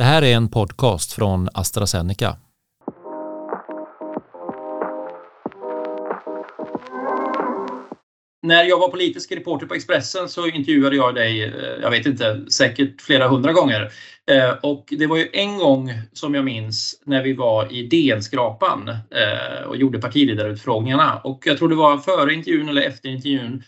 Det här är en podcast från AstraZeneca. När jag var politisk reporter på Expressen så intervjuade jag dig, eh, jag vet inte, säkert flera hundra gånger. Eh, och det var ju en gång som jag minns när vi var i DN-skrapan eh, och gjorde partiledarutfrågningarna. Och jag tror det var före intervjun eller efter intervjun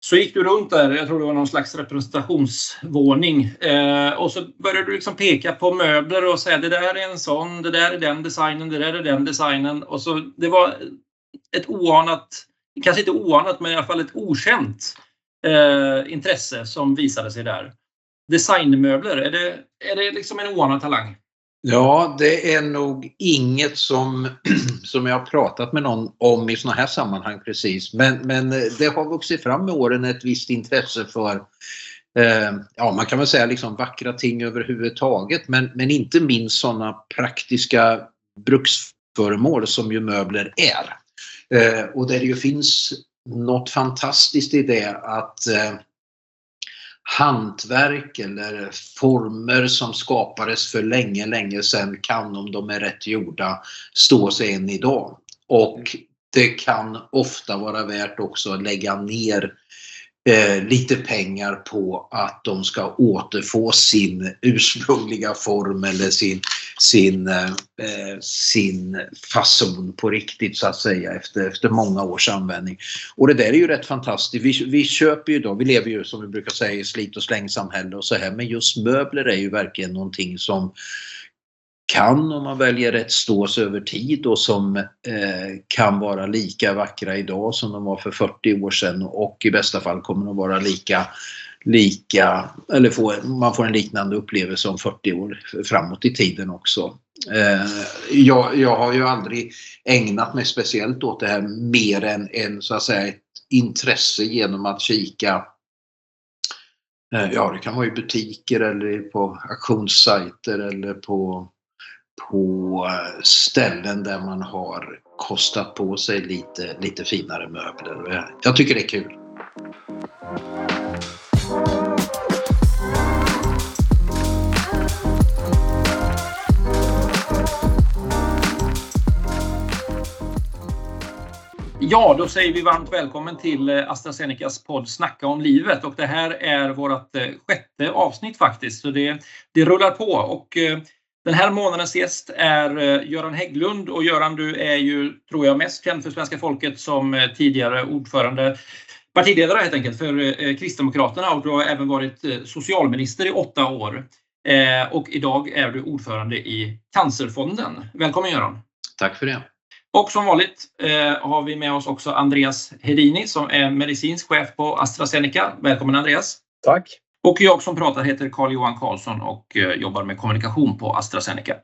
så gick du runt där, jag tror det var någon slags representationsvåning eh, och så började du liksom peka på möbler och säga det där är en sån, det där är den designen, det där är den designen. Och så det var ett oanat, kanske inte oanat, men i alla fall ett okänt eh, intresse som visade sig där. Designmöbler, är det, är det liksom en oanad talang? Ja, det är nog inget som, som jag har pratat med någon om i sådana här sammanhang precis. Men, men eh, det har vuxit fram med åren ett visst intresse för eh, ja, man kan väl säga liksom vackra ting överhuvudtaget men, men inte minst sådana praktiska bruksföremål som ju möbler är. Eh, och där det ju finns något fantastiskt i det att eh, hantverk eller former som skapades för länge, länge sedan kan om de är rätt gjorda stå sig än idag. Och det kan ofta vara värt också att lägga ner eh, lite pengar på att de ska återfå sin ursprungliga form eller sin, sin, eh, eh, sin fason på riktigt så att säga efter, efter många års användning. Och det där är ju rätt fantastiskt. Vi, vi köper ju då, vi lever ju som vi brukar säga i slit och slängsamhälle och så här men just möbler är ju verkligen någonting som kan om man väljer rätt stås över tid och som eh, kan vara lika vackra idag som de var för 40 år sedan och i bästa fall kommer de vara lika lika, eller få, man får en liknande upplevelse om 40 år framåt i tiden också. Eh, jag, jag har ju aldrig ägnat mig speciellt åt det här mer än, än så att säga ett intresse genom att kika eh, Ja, det kan vara i butiker eller på auktionssajter eller på på ställen där man har kostat på sig lite, lite finare möbler. Jag tycker det är kul. Ja, då säger vi varmt välkommen till eh, AstraZenecas podd Snacka om livet och det här är vårt eh, sjätte avsnitt faktiskt. Så det, det rullar på och eh, den här månadens gäst är eh, Göran Hägglund och Göran, du är ju, tror jag, mest känd för svenska folket som eh, tidigare ordförande partiledare helt enkelt för eh, Kristdemokraterna och du har även varit socialminister i åtta år. Och idag är du ordförande i Cancerfonden. Välkommen Göran! Tack för det! Och som vanligt har vi med oss också Andreas Hedini som är medicinsk chef på AstraZeneca. Välkommen Andreas! Tack! Och jag som pratar heter Carl-Johan Karlsson och eh, jobbar med kommunikation på AstraZeneca.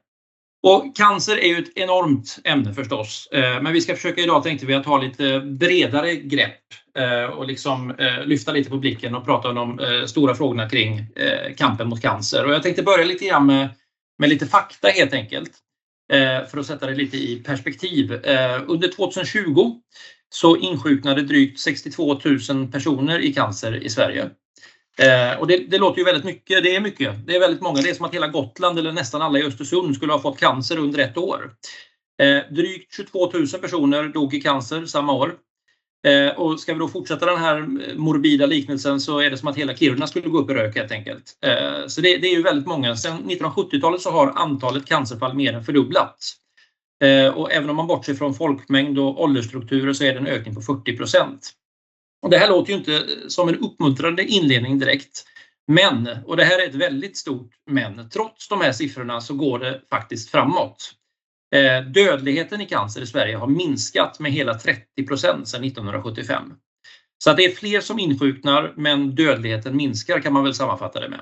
Och cancer är ju ett enormt ämne förstås, eh, men vi ska försöka idag tänkte vi att ta lite bredare grepp eh, och liksom lyfta lite på blicken och prata om de stora frågorna kring kampen mot cancer. Och jag tänkte börja lite grann med, med lite fakta helt enkelt för att sätta det lite i perspektiv. Under 2020 så insjuknade drygt 62 000 personer i cancer i Sverige. Eh, och det, det, låter ju väldigt mycket. Det är mycket. Det är väldigt många. Det är som att hela Gotland eller nästan alla i Östersund skulle ha fått cancer under ett år. Eh, drygt 22 000 personer dog i cancer samma år. Eh, och ska vi då fortsätta den här morbida liknelsen så är det som att hela Kiruna skulle gå upp i rök helt enkelt. Eh, så det, det, är ju väldigt många. Sedan 1970-talet så har antalet cancerfall mer än fördubblats. Eh, och även om man bortser från folkmängd och åldersstrukturer så är det en ökning på 40 procent. Och det här låter ju inte som en uppmuntrande inledning direkt. Men, och det här är ett väldigt stort men, trots de här siffrorna så går det faktiskt framåt. Eh, dödligheten i cancer i Sverige har minskat med hela 30 procent sedan 1975. Så att det är fler som insjuknar men dödligheten minskar kan man väl sammanfatta det med.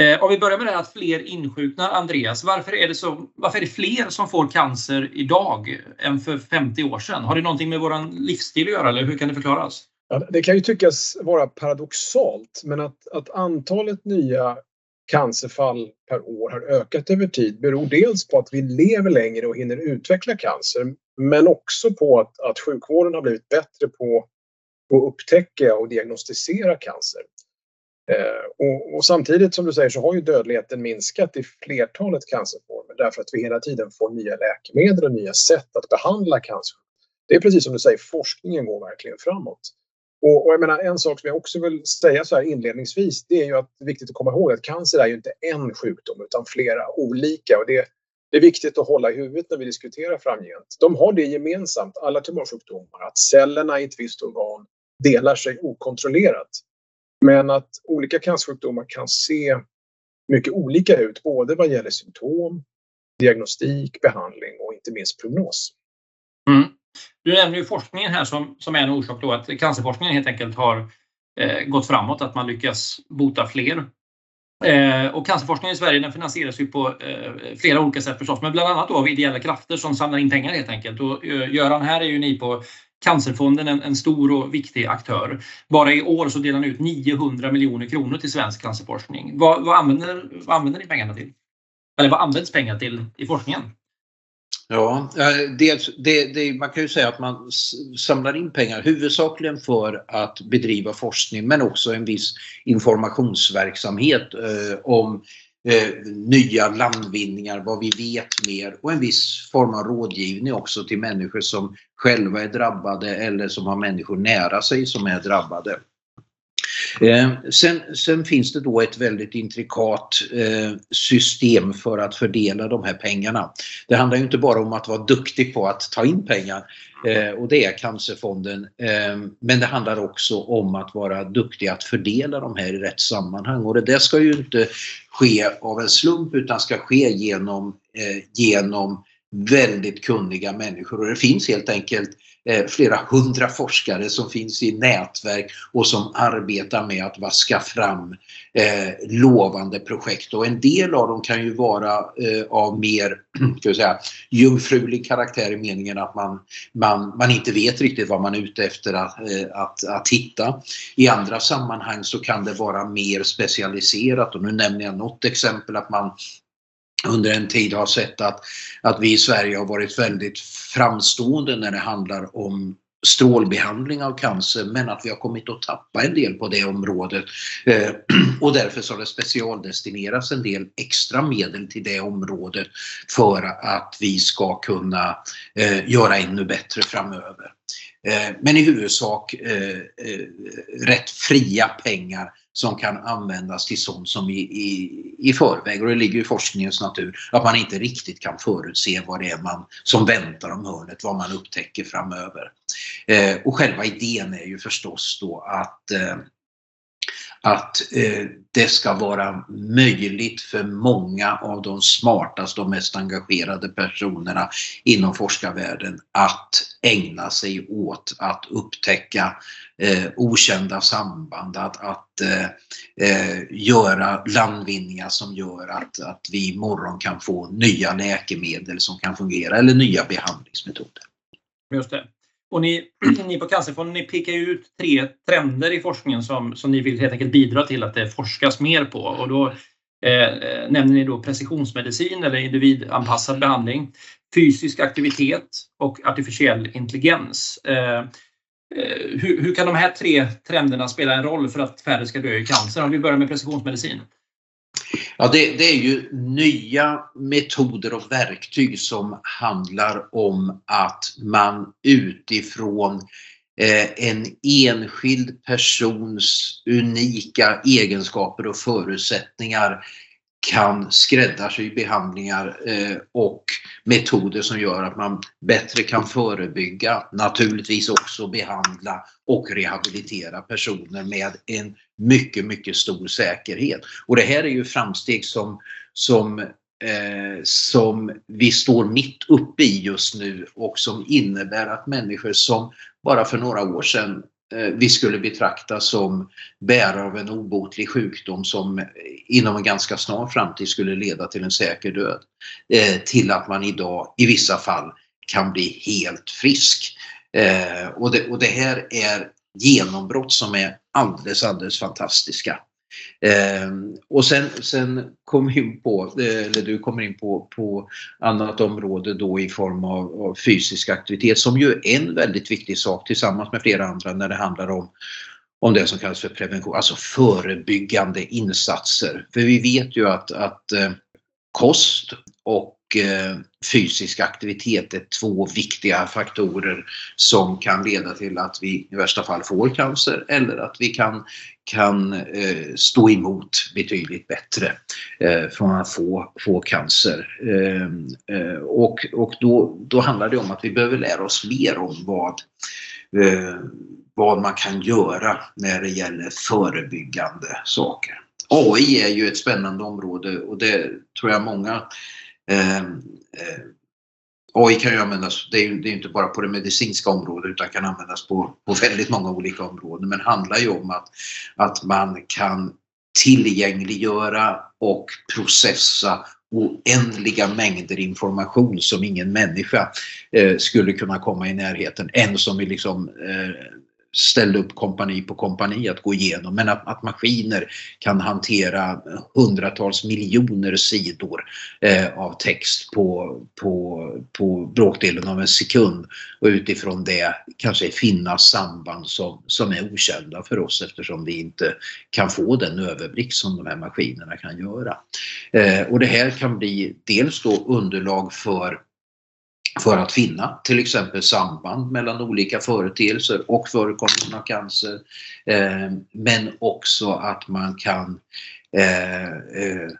Eh, om vi börjar med det här att fler insjuknar, Andreas, varför är, det så, varför är det fler som får cancer idag än för 50 år sedan? Har det någonting med vår livsstil att göra eller hur kan det förklaras? Ja, det kan ju tyckas vara paradoxalt men att, att antalet nya cancerfall per år har ökat över tid beror dels på att vi lever längre och hinner utveckla cancer men också på att, att sjukvården har blivit bättre på, på att upptäcka och diagnostisera cancer. Eh, och, och, samtidigt som du säger så har ju dödligheten minskat i flertalet cancerformer därför att vi hela tiden får nya läkemedel och nya sätt att behandla cancer. Det är precis som du säger, forskningen går verkligen framåt. Och, och jag menar, en sak som jag också vill säga så här inledningsvis, det är ju att det är viktigt att komma ihåg att cancer är ju inte en sjukdom utan flera olika. Och det, det är viktigt att hålla i huvudet när vi diskuterar framgent. De har det gemensamt, alla tumörsjukdomar, att cellerna i ett visst organ delar sig okontrollerat. Men att olika cancersjukdomar kan se mycket olika ut, både vad gäller symptom, diagnostik, behandling och inte minst prognos. Mm. Du nämner ju forskningen här som, som är en orsak då att cancerforskningen helt enkelt har eh, gått framåt, att man lyckas bota fler. Eh, och cancerforskningen i Sverige den finansieras ju på eh, flera olika sätt förstås, men bland annat då av ideella krafter som samlar in pengar helt enkelt. Och, eh, Göran, här är ju ni på Cancerfonden en, en, stor och viktig aktör. Bara i år så delar ni ut 900 miljoner kronor till svensk cancerforskning. Vad, vad, använder, vad använder ni pengarna till? Eller vad används pengar till i forskningen? Ja, eh, dels, det, det, man kan ju säga att man samlar in pengar huvudsakligen för att bedriva forskning men också en viss informationsverksamhet eh, om eh, nya landvinningar, vad vi vet mer och en viss form av rådgivning också till människor som själva är drabbade eller som har människor nära sig som är drabbade. Eh, sen, sen, finns det då ett väldigt intrikat eh, system för att fördela de här pengarna. Det handlar ju inte bara om att vara duktig på att ta in pengar eh, och det är Cancerfonden. Eh, men det handlar också om att vara duktig att fördela de här i rätt sammanhang och det där ska ju inte ske av en slump utan ska ske genom, eh, genom väldigt kunniga människor och det finns helt enkelt Eh, flera hundra forskare som finns i nätverk och som arbetar med att vaska fram eh, lovande projekt. Och en del av dem kan ju vara eh, av mer ska säga, jungfrulig karaktär i meningen att man, man, man inte vet riktigt vad man är ute efter att, att, att hitta. I andra sammanhang så kan det vara mer specialiserat och nu nämner jag något exempel att man under en tid har sett att, att vi i Sverige har varit väldigt framstående när det handlar om strålbehandling av cancer men att vi har kommit att tappa en del på det området eh, och därför så har det specialdestinerats en del extra medel till det området för att vi ska kunna eh, göra ännu bättre framöver. Eh, men i huvudsak eh, eh, rätt fria pengar som kan användas till sånt som i, i, i förväg, och det ligger i forskningens natur, att man inte riktigt kan förutse vad det är man, som väntar om hörnet, vad man upptäcker framöver. Eh, och själva idén är ju förstås då att eh, att eh, det ska vara möjligt för många av de smartaste och mest engagerade personerna inom forskarvärlden att ägna sig åt att upptäcka eh, okända samband, att, att eh, eh göra landvinningar som gör att, att vi imorgon kan få nya läkemedel som kan fungera eller nya behandlingsmetoder. Just det. Och ni, ni på Cancerfonden ni pekar ut tre trender i forskningen som, som ni vill helt enkelt bidra till att det forskas mer på. Och då eh, eh, nämner ni då precisionsmedicin eller individanpassad behandling, fysisk aktivitet och artificiell intelligens. Eh, eh, hur, hur, kan de här tre trenderna spela en roll för att färre ska dö i cancer? Om vi börjar med precisionsmedicin. Ja, det, det, är ju nya metoder och verktyg som handlar om att man utifrån eh, en enskild persons unika egenskaper och förutsättningar kan skräddarsy behandlingar eh, och metoder som gör att man bättre kan förebygga, naturligtvis också behandla och rehabilitera personer med en mycket, mycket stor säkerhet. Och det här är ju framsteg som, som eh, som vi står mitt uppe i just nu och som innebär att människor som bara för några år sedan Eh, vi skulle betrakta som bärare av en obotlig sjukdom som inom en ganska snar framtid skulle leda till en säker död. Eh, till att man idag i vissa fall kan bli helt frisk. Eh, och det, och det här är genombrott som är alldeles, alldeles fantastiska. Eh, och sen, sen kom in på, eh, eller du kommer in på, på annat område då i form av, av, fysisk aktivitet som ju är en väldigt viktig sak tillsammans med flera andra när det handlar om, om det som kallas för prevention, alltså förebyggande insatser. För vi vet ju att, att eh, kost och Eh, fysisk aktivitet är två viktiga faktorer som kan leda till att vi i värsta fall får cancer eller att vi kan, kan eh, stå emot betydligt bättre eh, från att få, få cancer. Ehm, och och då, då handlar det om att vi behöver lära oss mer om vad vad man kan göra när det gäller förebyggande saker. AI är ju ett spännande område och det tror jag många Ehm, eh, AI kan ju användas, det är ju det är inte bara på det medicinska området utan kan användas på, på väldigt många olika områden men handlar ju om att, att man kan tillgängliggöra och processa oändliga mängder information som ingen människa eh, skulle kunna komma i närheten. En som vi liksom eh, ställde upp kompani på kompani att gå igenom. Men att, att maskiner kan hantera hundratals miljoner sidor eh, av text på, på, på bråkdelen av en sekund och utifrån det kanske finna samband som, som är okända för oss eftersom vi inte kan få den överblick som de här maskinerna kan göra. Eh, och det här kan bli dels då underlag för för att finna till exempel samband mellan olika företeelser och förekomsten av cancer. Eh, men också att man kan eh, eh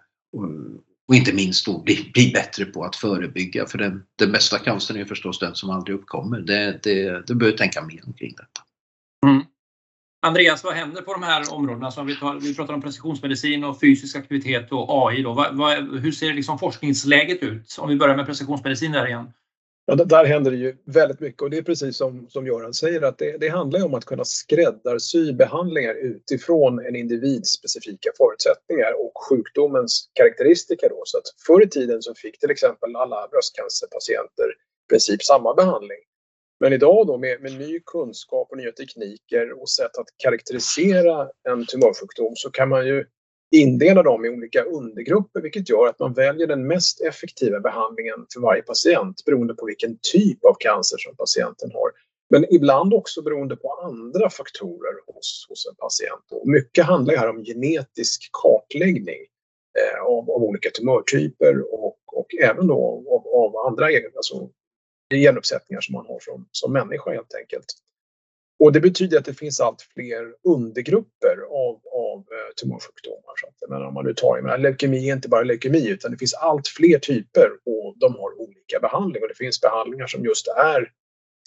och inte minst då bli, bli bättre på att förebygga för den, den bästa cancern är förstås den som aldrig uppkommer. Det, det, du behöver tänka mer omkring detta. Mm. Andreas, vad händer på de här områdena? Som vi, tar, vi pratar om precisionsmedicin och fysisk aktivitet och AI. Då. Va, va, hur ser liksom forskningsläget ut? Om vi börjar med precisionsmedicin där igen. Ja, där händer det ju väldigt mycket och det är precis som, som Göran säger att det, det handlar om att kunna skräddarsy behandlingar utifrån en individs specifika förutsättningar och sjukdomens karaktäristika. Då. Så att förr i tiden så fick till exempel alla bröstcancerpatienter i princip samma behandling. Men idag då med, med ny kunskap och nya tekniker och sätt att karaktärisera en tumörsjukdom så kan man ju indela dem i olika undergrupper vilket gör att man väljer den mest effektiva behandlingen för varje patient beroende på vilken typ av cancer som patienten har. Men ibland också beroende på andra faktorer hos, hos en patient. Och mycket handlar här om genetisk kartläggning eh, av, av, olika tumörtyper och, och även då av, av andra alltså, genuppsättningar som man har som, som människa helt enkelt. Och det betyder att det finns allt fler undergrupper av, av eh, tumörsjukdomar patienterna när man nu tar, menar, leukemi är inte bara leukemi utan det finns allt fler typer och de har olika behandling och det finns behandlingar som just är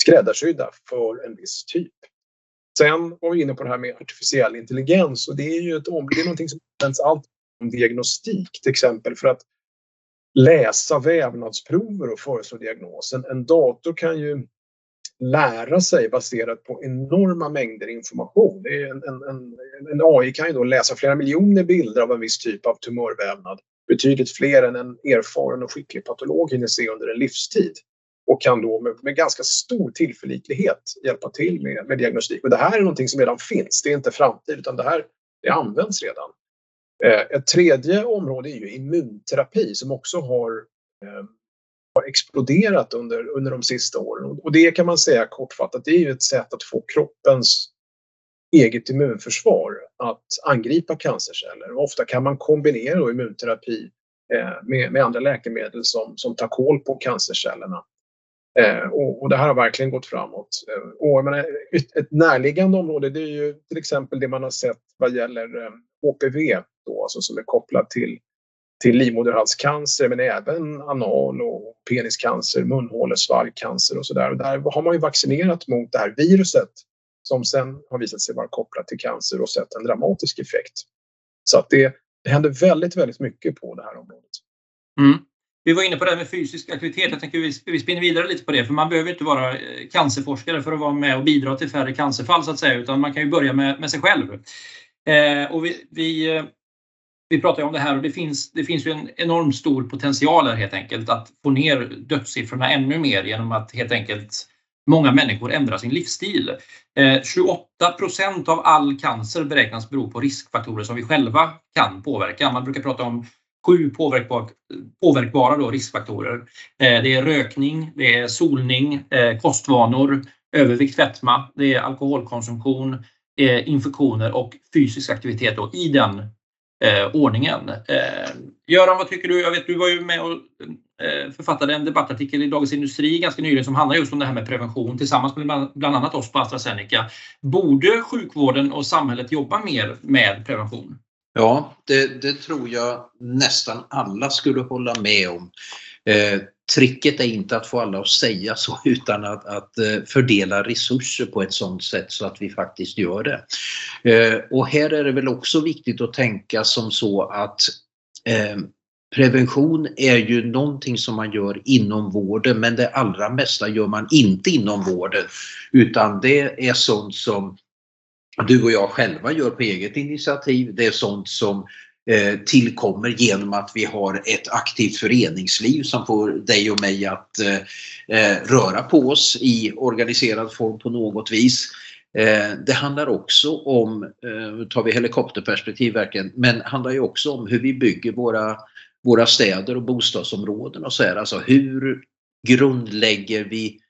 skräddarsydda för en viss typ. Sen var vi inne på det här med artificiell intelligens och det är ju ett område, någonting som används allt om diagnostik till exempel för att läsa vävnadsprover och föreslå diagnosen. En dator kan ju lära sig baserat på enorma mängder information. En, en, en, en, AI kan ju då läsa flera miljoner bilder av en viss typ av tumörvävnad. Betydligt fler än en erfaren och skicklig patolog hinner se under en livstid. Och kan då med, med ganska stor tillförlitlighet hjälpa till med, med diagnostik. Och det här är någonting som redan finns. Det är inte framtid utan det här det används redan. Eh, ett tredje område är ju immunterapi som också har eh, har exploderat under, under de sista åren. Och det kan man säga kortfattat, det är ju ett sätt att få kroppens eget immunförsvar att angripa cancerceller. Och ofta kan man kombinera immunterapi eh, med, med, andra läkemedel som, som tar koll på cancercellerna. Eh, och, och, det här har verkligen gått framåt. Eh, och menar, ett, ett närliggande område det är ju till exempel det man har sett vad gäller eh, HPV då, alltså som är kopplat till till livmoderhalscancer men även anal och peniscancer, munhålesvalgcancer och sådär. Där har man ju vaccinerat mot det här viruset som sen har visat sig vara kopplat till cancer och sett en dramatisk effekt. Så att det, det händer väldigt, väldigt mycket på det här området. Mm. Vi var inne på det här med fysisk aktivitet. Jag tänker vi, vi spinner vidare lite på det, för man behöver inte vara eh, cancerforskare för att vara med och bidra till färre cancerfall så att säga, utan man kan ju börja med, med sig själv. Eh, och vi, vi eh, vi pratar ju om det här och det finns, det finns ju en enormt stor potential här helt enkelt att få ner dödssiffrorna ännu mer genom att helt enkelt många människor ändrar sin livsstil. Eh, 28 procent av all cancer beräknas bero på riskfaktorer som vi själva kan påverka. Man brukar prata om sju påverkbar, påverkbara då, riskfaktorer. Eh, det är rökning, det är solning, eh, kostvanor, övervikt, fetma, det är alkoholkonsumtion, eh, infektioner och fysisk aktivitet då, i den eh, ordningen. Eh, Göran, vad tycker du? Jag vet, du var ju med och eh, författade en debattartikel i Dagens Industri ganska nyligen som handlar just om det här med prevention tillsammans med bland annat oss på AstraZeneca. Borde sjukvården och samhället jobba mer med prevention? Ja, det, det tror jag nästan alla skulle hålla med om. Eh, tricket är inte att få alla att säga så utan att, att eh, fördela resurser på ett sådant sätt så att vi faktiskt gör det. Eh, och här är det väl också viktigt att tänka som så att eh, Prevention är ju någonting som man gör inom vården men det allra mesta gör man inte inom vården utan det är sånt som du och jag själva gör på eget initiativ. Det är sånt som Eh, tillkommer genom att vi har ett aktivt föreningsliv som får dig och mig att eh, eh, röra på oss i organiserad form på något vis. Det handlar också om, nu tar vi helikopterperspektiv verkligen, men handlar ju också om hur vi bygger våra, våra städer och bostadsområden och så här. Alltså hur grundlägger vi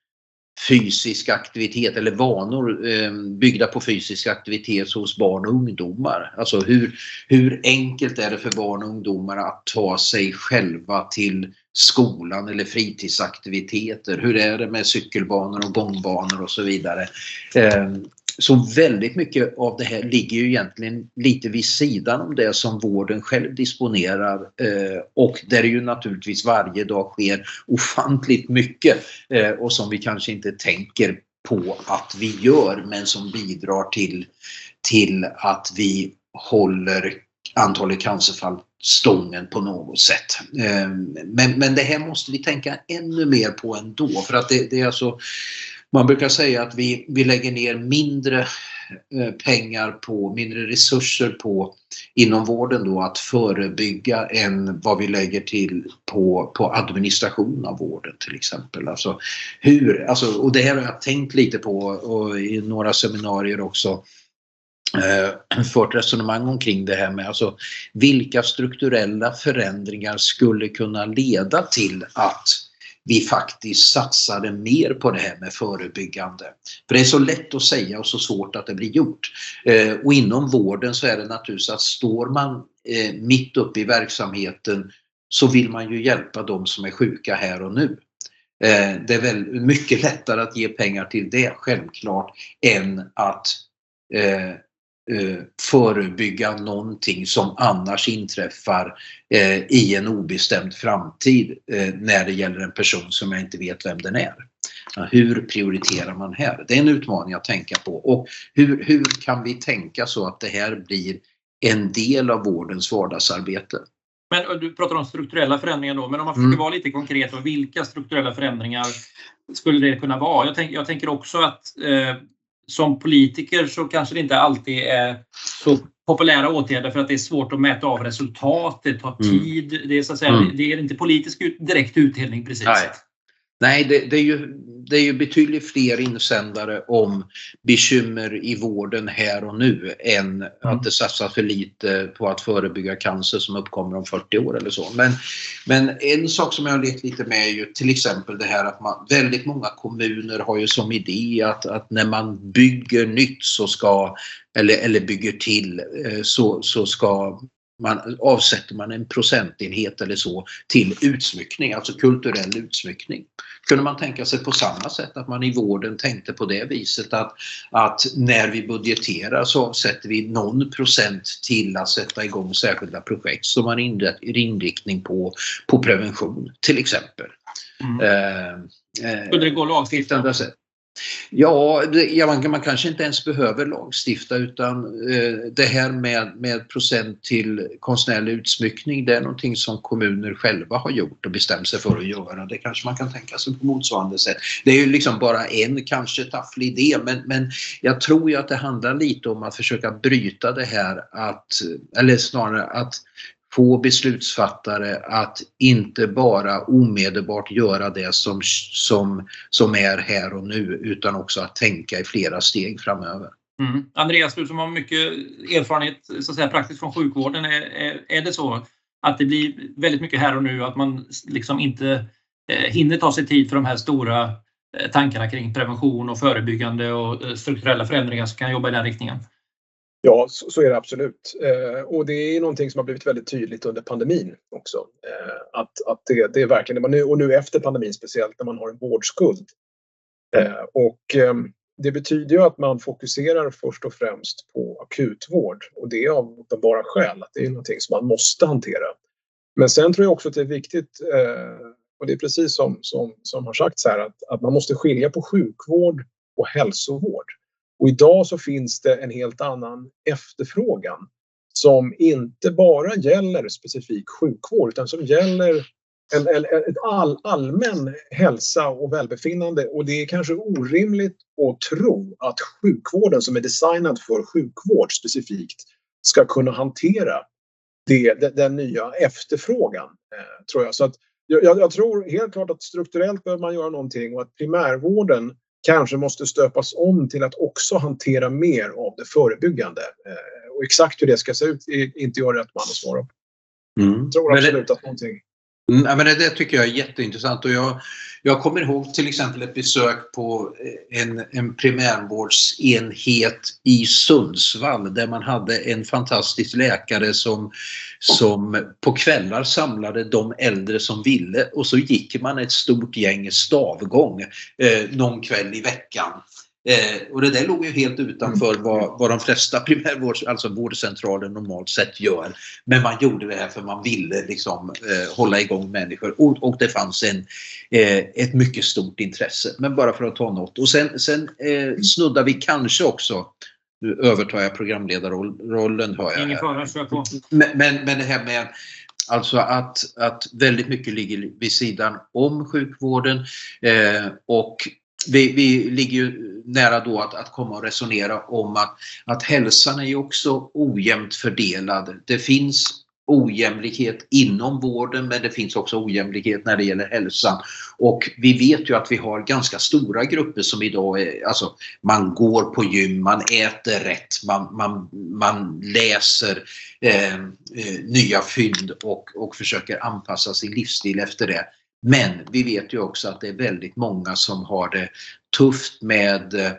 fysisk aktivitet eller vanor eh, byggda på fysisk aktivitet hos barn och ungdomar. Alltså hur, hur enkelt är det för barn och ungdomar att ta sig själva till skolan eller fritidsaktiviteter? Hur är det med cykelbanor och gångbanor och så vidare? Eh, så väldigt mycket av det här ligger ju egentligen lite vid sidan om det som vården själv disponerar eh, och där det ju naturligtvis varje dag sker ofantligt mycket eh, och som vi kanske inte tänker på att vi gör men som bidrar till, till att vi håller antalet cancerfall stången på något sätt. Eh, men, men det här måste vi tänka ännu mer på ändå för att det, det är alltså man brukar säga att vi, vi lägger ner mindre eh, pengar på, mindre resurser på inom vården då att förebygga än vad vi lägger till på, på administration av vården till exempel. Alltså hur, alltså, och det här har jag tänkt lite på och i några seminarier också eh, fört resonemang omkring det här med alltså vilka strukturella förändringar skulle kunna leda till att vi faktiskt satsade mer på det här med förebyggande. För det är så lätt att säga och så svårt att det blir gjort. Eh, och inom vården så är det naturligtvis att står man eh, mitt uppe i verksamheten så vill man ju hjälpa de som är sjuka här och nu. Eh, det är väl mycket lättare att ge pengar till det självklart än att förebygga någonting som annars inträffar eh, i en obestämd framtid eh, när det gäller en person som jag inte vet vem den är. Hur prioriterar man här? Det är en utmaning att tänka på. Och hur, hur kan vi tänka så att det här blir en del av vårdens vardagsarbete? Men du pratar om strukturella förändringar då, men om man försöker mm. vara lite konkret, vilka strukturella förändringar skulle det kunna vara? Jag, tänk, jag tänker också att eh, som politiker så kanske det inte alltid är så populära åtgärder för att det är svårt att mäta av resultat, det tar mm. tid, mm. det, är, så att säga, mm. det är inte politisk direkt utdelning precis. Nej. Nej, det, det, är ju, det är ju betydligt fler insändare om bekymmer i vården här och nu än mm. att det satsas för lite på att förebygga cancer som uppkommer om 40 år eller så. Men, men en sak som jag har lekt lite med är ju till exempel det här att man, väldigt många kommuner har ju som idé att, att när man bygger nytt så ska, eller, eller bygger till, eh, så, så ska man, avsätter man en procentenhet eller så till utsmyckning, alltså kulturell utsmyckning. Kunde man tänka sig på samma sätt att man i vården tänkte på det viset att, att när vi budgeterar så avsätter vi någon procent till att sätta igång särskilda projekt som har inriktning på, på prevention till exempel. Mm. Eh, Skulle det gå att lagstifta? Ja, det, ja man, man, kanske inte ens behöver lagstifta utan eh, det här med, med procent till konstnärlig utsmyckning det är någonting som kommuner själva har gjort och bestämt sig för att göra. Det kanske man kan tänka sig på motsvarande sätt. Det är ju liksom bara en kanske tafflig idé men, men jag tror ju att det handlar lite om att försöka bryta det här att, eller snarare att få beslutsfattare att inte bara omedelbart göra det som, som, som är här och nu utan också att tänka i flera steg framöver. Mm. Andreas, du som har mycket erfarenhet så att säga, praktiskt från sjukvården, är, är, är det så att det blir väldigt mycket här och nu att man liksom inte eh, hinner ta sig tid för de här stora eh, tankarna kring prevention och förebyggande och eh, strukturella förändringar som kan jobba i den riktningen? Ja, så, så, är det absolut. Eh, och det är någonting som har blivit väldigt tydligt under pandemin också. Eh, att att det, det är verkligen, och nu efter pandemin speciellt, när man har en vårdskuld. Eh, och eh, det betyder ju att man fokuserar först och främst på akutvård och det av uppenbara skäl att det är någonting som man måste hantera. Men sen tror jag också att det är viktigt, och det är precis som, som, som har sagts här, att, att man måste skilja på sjukvård och hälsovård. Och idag så finns det en helt annan efterfrågan som inte bara gäller specifik sjukvård utan som gäller en, en, en all, allmän hälsa och välbefinnande och det är kanske orimligt att tro att sjukvården som är designad för sjukvård specifikt ska kunna hantera det, den, den nya efterfrågan. Eh, tror jag. Så att jag, jag, tror helt klart att strukturellt behöver man göra någonting och att primärvården kanske måste stöpas om till att också hantera mer av det förebyggande. Eh, och exakt hur det ska se ut är inte jag rätt man att svara på. Mm. Jag tror absolut det, att någonting Mm, men det, det, tycker jag är jätteintressant och jag, jag kommer ihåg till exempel ett besök på eh, en, en primärvårdsenhet i Sundsvall där man hade en fantastisk läkare som, som på kvällar samlade de äldre som ville och så gick man ett stort gäng stavgång eh, någon kväll i veckan. Eh, och det där låg ju helt utanför mm. vad, vad de flesta primärvårds, alltså vårdcentraler normalt sett gör. Men man gjorde det här för man ville liksom eh, hålla igång människor och, och det fanns en, eh, ett mycket stort intresse. Men bara för att ta något. Och sen, sen eh, snuddar vi kanske också nu övertar jag programledarrollen hör jag. Ingen fara, kör på. Men, men, men det här med Alltså att, att väldigt mycket ligger vid sidan om sjukvården eh, och vi, vi ligger ju nära då att, att komma och resonera om att, att hälsan är ju också ojämnt fördelad. Det finns ojämlikhet inom vården men det finns också ojämlikhet när det gäller hälsan. Och vi vet ju att vi har ganska stora grupper som idag är, alltså man går på gym, man äter rätt, man, man, man läser eh, eh, nya fynd och, och försöker anpassa sin livsstil efter det. Men vi vet ju också att det är väldigt många som har det tufft med eh,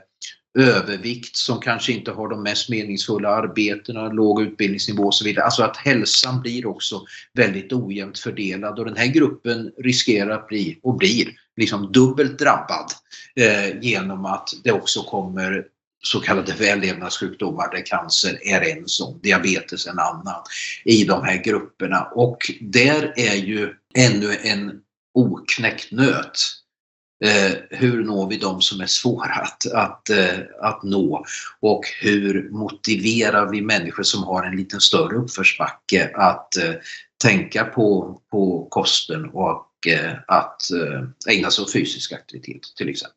övervikt som kanske inte har de mest meningsfulla arbetena, låg utbildningsnivå och så vidare. Alltså att hälsan blir också väldigt ojämnt fördelad och den här gruppen riskerar att bli och blir liksom dubbelt drabbad eh, genom att det också kommer så kallade vällevnadssjukdomar där cancer är en sån, diabetes en annan i de här grupperna och där är ju ännu en oknäckt nöt. Eh, hur når vi de som är svåra att, att, eh, att nå? Och hur motiverar vi människor som har en lite större uppförsbacke att eh, tänka på, på kosten och eh, att eh, ägna sig åt fysisk aktivitet till exempel?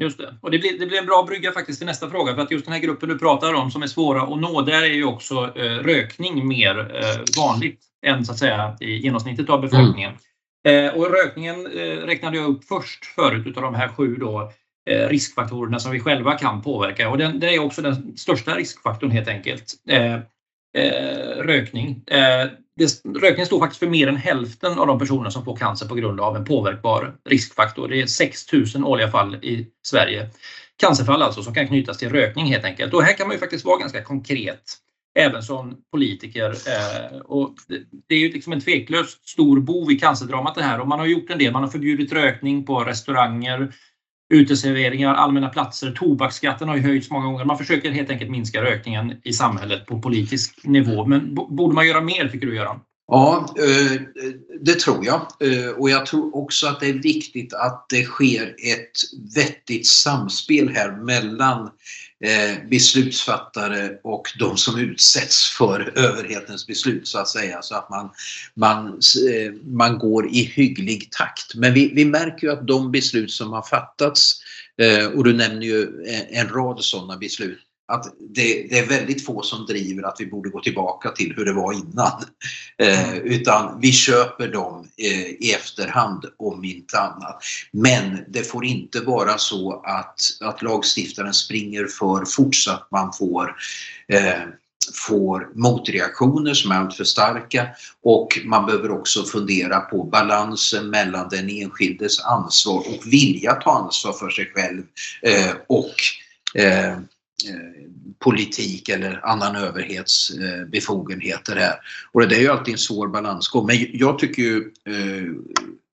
Just det. Och det blir, det blir en bra brygga faktiskt till nästa fråga. För att just den här gruppen du pratar om som är svåra att nå, där är ju också eh, rökning mer eh, vanligt än så att säga i genomsnittet av befolkningen. Mm. Eh, och rökningen eh, räknade jag upp först förut utav de här sju då, eh, riskfaktorerna som vi själva kan påverka. Och den, det är också den största riskfaktorn helt enkelt. rökning. Det, rökning står faktiskt för mer än hälften av de personer som får cancer på grund av en påverkbar riskfaktor. Det är 6 000 årliga fall i Sverige. Cancerfall alltså som kan knytas till rökning helt enkelt. Och här kan man ju faktiskt vara ganska konkret även som politiker. Eh, och det är ju liksom en tveklöst stor bov i cancerdramat det här och man har gjort en del. Man har förbjudit rökning på restauranger, uteserveringar, allmänna platser. Tobaksskatten har ju höjts många gånger. Man försöker helt enkelt minska rökningen i samhället på politisk nivå. Men borde man göra mer tycker du Göran? Ja, eh, det tror jag. Eh, och jag tror också att det är viktigt att det sker ett vettigt samspel här mellan Eh, beslutsfattare och de som utsätts för överhetens beslut så att säga. Så att man, man, eh, man går i hygglig takt. Men vi, vi märker ju att de beslut som har fattats eh, och du nämner ju en rad sådana beslut att det, det, är väldigt få som driver att vi borde gå tillbaka till hur det var innan. Eh, mm. utan vi köper dem eh, i efterhand om inte annat. Men det får inte vara så att, att lagstiftaren springer för fort så att man får eh, får motreaktioner som är alltför starka och man behöver också fundera på balansen mellan den enskildes ansvar och vilja ta ansvar för sig själv eh, och eh, Eh, politik eller annan överhetsbefogenheter här. Och det är ju alltid en svår balansgång. Men jag tycker ju eh,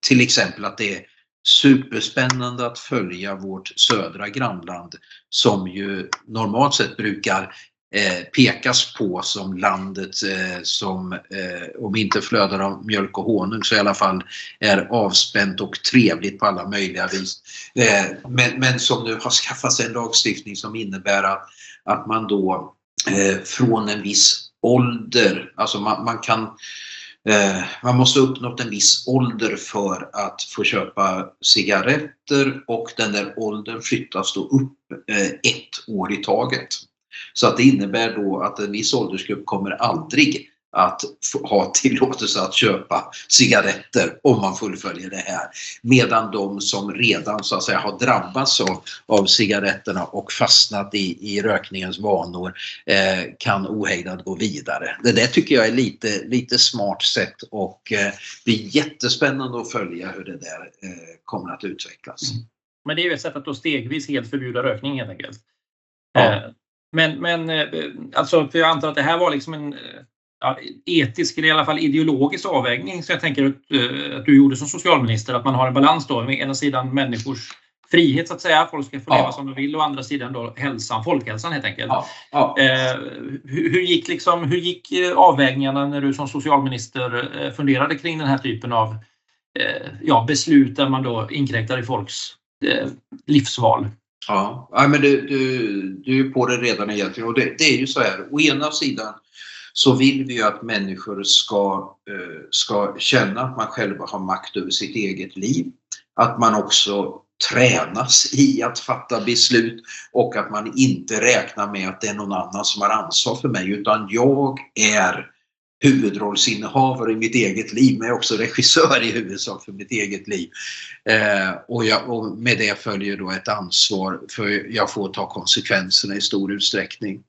till exempel att det är superspännande att följa vårt södra grannland som ju normalt sett brukar Eh, pekas på som landet eh, som, eh, om inte flödar av mjölk och honung, så i alla fall är avspänt och trevligt på alla möjliga vis. Eh, men, men som nu har skaffat sig en lagstiftning som innebär att, att man då eh, från en viss ålder, alltså man, man kan eh, man måste ha uppnått en viss ålder för att få köpa cigaretter och den där åldern flyttas då upp eh, ett år i taget. Så att det innebär då att en viss åldersgrupp kommer aldrig att ha tillåtelse att köpa cigaretter om man fullföljer det här. Medan de som redan så att säga har drabbats av, av cigaretterna och fastnat i, i rökningens vanor eh, kan ohejdat gå vidare. Det där tycker jag är lite, lite smart sätt och eh, det är jättespännande att följa hur det där eh, kommer att utvecklas. Mm. Men det är ju ett sätt att då stegvis helt förbjuda rökning helt enkelt. Ja. Eh, men, men eh, alltså, för jag antar att det här var liksom en ja, etisk eller i alla fall ideologisk avvägning så jag tänker att, eh, att, du gjorde som socialminister. Att man har en balans då med ena sidan människors frihet så att säga, folk ska få leva ja. som de vill och andra sidan då hälsan, folkhälsan helt enkelt. Ja. Ja. Eh, hur, hur, gick liksom, hur gick eh, avvägningarna när du som socialminister eh, funderade kring den här typen av eh, ja, beslut där man då inkräktar i folks eh, livsval? Ja, men du, du, du är på det redan egentligen och det, det är ju så här, å ena sidan så vill vi ju att människor ska, eh, ska känna att man själva har makt över sitt eget liv. Att man också tränas i att fatta beslut och att man inte räknar med att det är någon annan som har ansvar för mig utan jag är huvudrollsinnehavare i mitt eget liv men jag är också regissör i huvudsak för mitt eget liv. Eh, och, jag, och, med det följer då ett ansvar för jag får ta konsekvenserna i stor utsträckning.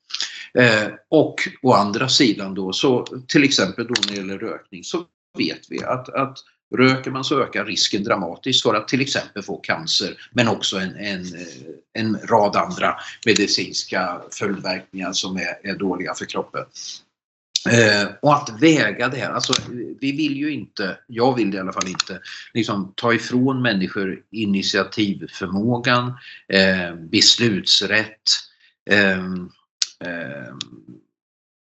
Eh, och å andra sidan då så till exempel då när det gäller rökning så vet vi att, att Röker man så ökar risken dramatiskt för att till exempel få cancer men också en, en, en rad andra medicinska följdverkningar som är, är dåliga för kroppen. Eh, och att väga det här, alltså vi vill ju inte, jag vill i alla fall inte, liksom ta ifrån människor initiativförmågan, eh, beslutsrätt eh, eh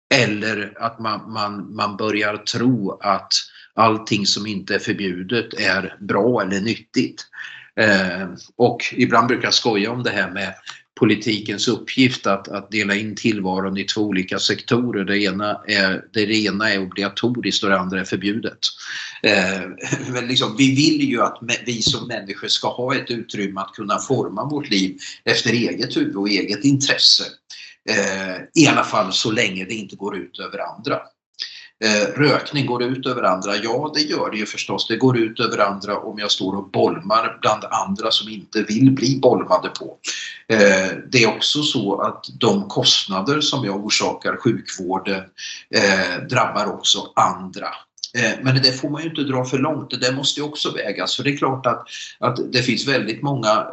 eller att man, man, man börjar tro att allting som inte är förbjudet är bra eller nyttigt. Eh, och ibland brukar jag skoja om det här med politikens uppgift att, att dela in tillvaron i två olika sektorer. Det ena är, det ena är obligatoriskt och det andra är förbjudet. Eh, men liksom, vi vill ju att vi som människor ska ha ett utrymme att kunna forma vårt liv efter eget huvud och eget intresse. Eh, I alla fall så länge det inte går ut över andra. Eh, rökning går ut över andra? Ja, det gör det ju förstås. Det går ut över andra om jag står och bolmar bland andra som inte vill bli bolmade på. Eh, det är också så att de kostnader som jag orsakar sjukvården eh, drabbar också andra. Men det får man ju inte dra för långt, det där måste ju också vägas. För det är klart att, att det finns väldigt många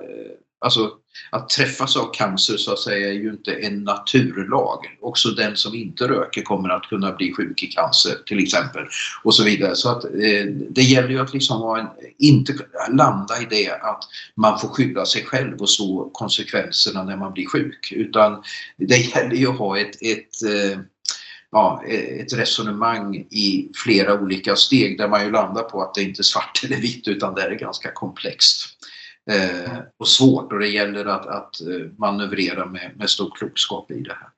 Alltså att träffas av cancer så att säga är ju inte en naturlag. Också den som inte röker kommer att kunna bli sjuk i cancer till exempel och så vidare. Så att eh, det gäller ju att liksom en, inte landa i det att man får skydda sig själv och så konsekvenserna när man blir sjuk utan det gäller ju att ha ett, ett eh, ja, ett resonemang i flera olika steg där man ju landar på att det inte är svart eller vitt utan det är ganska komplext eh, och svårt och det gäller att, att eh, manövrera med, med stor klokskap i det här.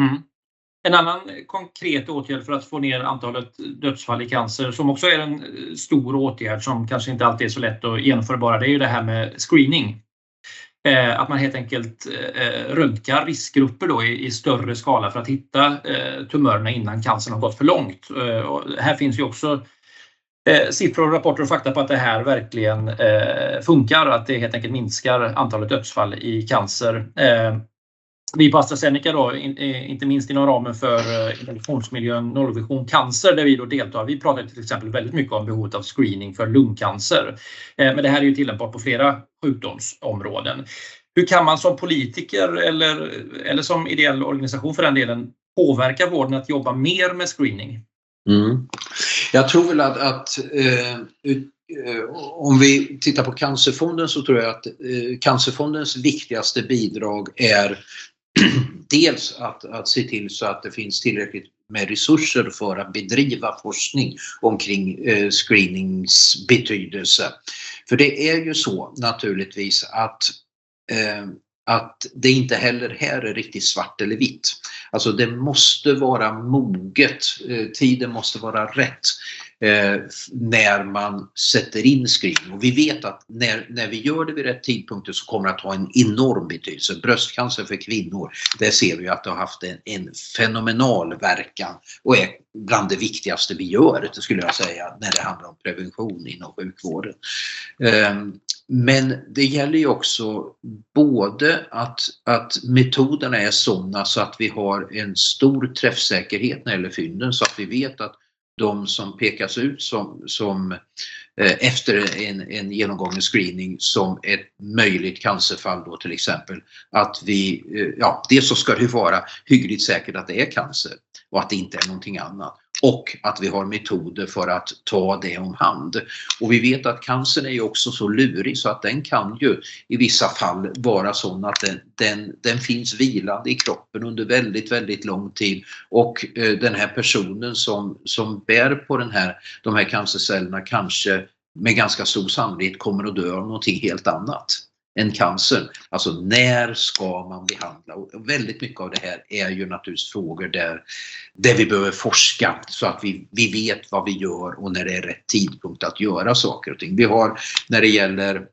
Mm. En annan konkret åtgärd för att få ner antalet dödsfall i cancer som också är en eh, stor åtgärd som kanske inte alltid är så lätt att genomföra det är ju det här med screening. Eh, att man helt enkelt eh, röntgar riskgrupper då i, i, större skala för att hitta eh, tumörerna innan cancern har gått för långt. Eh, här finns ju också eh, siffror, rapporter och fakta på att det här verkligen eh, funkar att det helt enkelt minskar antalet dödsfall i cancer. Eh, vi på AstraZeneca då, in, eh, inte minst inom ramen för eh, innovationsmiljön nollvision cancer där vi då deltar. Vi pratar till exempel väldigt mycket om behovet av screening för lungcancer. Eh, men det här är ju tillämpbart på flera sjukdomsområden. hur kan man som politiker eller, eller som ideell organisation för den delen påverka vården att jobba mer med screening? Mm. Jag tror väl att, att eh, eh, om vi tittar på Cancerfonden så tror jag att eh, Cancerfondens viktigaste bidrag är dels att, att se till så att det finns tillräckligt med resurser för att bedriva forskning omkring eh, screenings betydelse. För det är ju så naturligtvis att eh, att det inte heller här är riktigt svart eller vitt. Alltså det måste vara moget, eh, tiden måste vara rätt eh, när man sätter in screening. Och vi vet att när, när vi gör det vid rätt tidpunkter så kommer det att ha en enorm betydelse. Bröstcancer för kvinnor, där ser vi att det har haft en, en fenomenal verkan och är bland det viktigaste vi gör, skulle jag säga, när det handlar om prevention inom sjukvården. Ehm, men det gäller ju också både att, att metoderna är sådana så att vi har en stor träffsäkerhet när det gäller fynden så att vi vet att de som pekas ut som, som eh, efter en, en genomgången screening som ett möjligt cancerfall då till exempel. Att vi, eh, ja dels så ska det vara hyggligt säkert att det är cancer och att det inte är någonting annat och att vi har metoder för att ta det om hand. Och vi vet att cancern är ju också så lurig så att den kan ju i vissa fall vara sån att den, den, den finns vilande i kroppen under väldigt, väldigt lång tid och eh, den här personen som, som bär på den här, de här cancercellerna kanske med ganska stor sannolikhet kommer att dö av någonting helt annat än cancer. Alltså när ska man behandla? Och väldigt mycket av det här är ju naturligtvis frågor där, där vi behöver forska så att vi, vi vet vad vi gör och när det är rätt tidpunkt att göra saker och ting. Vi har när det gäller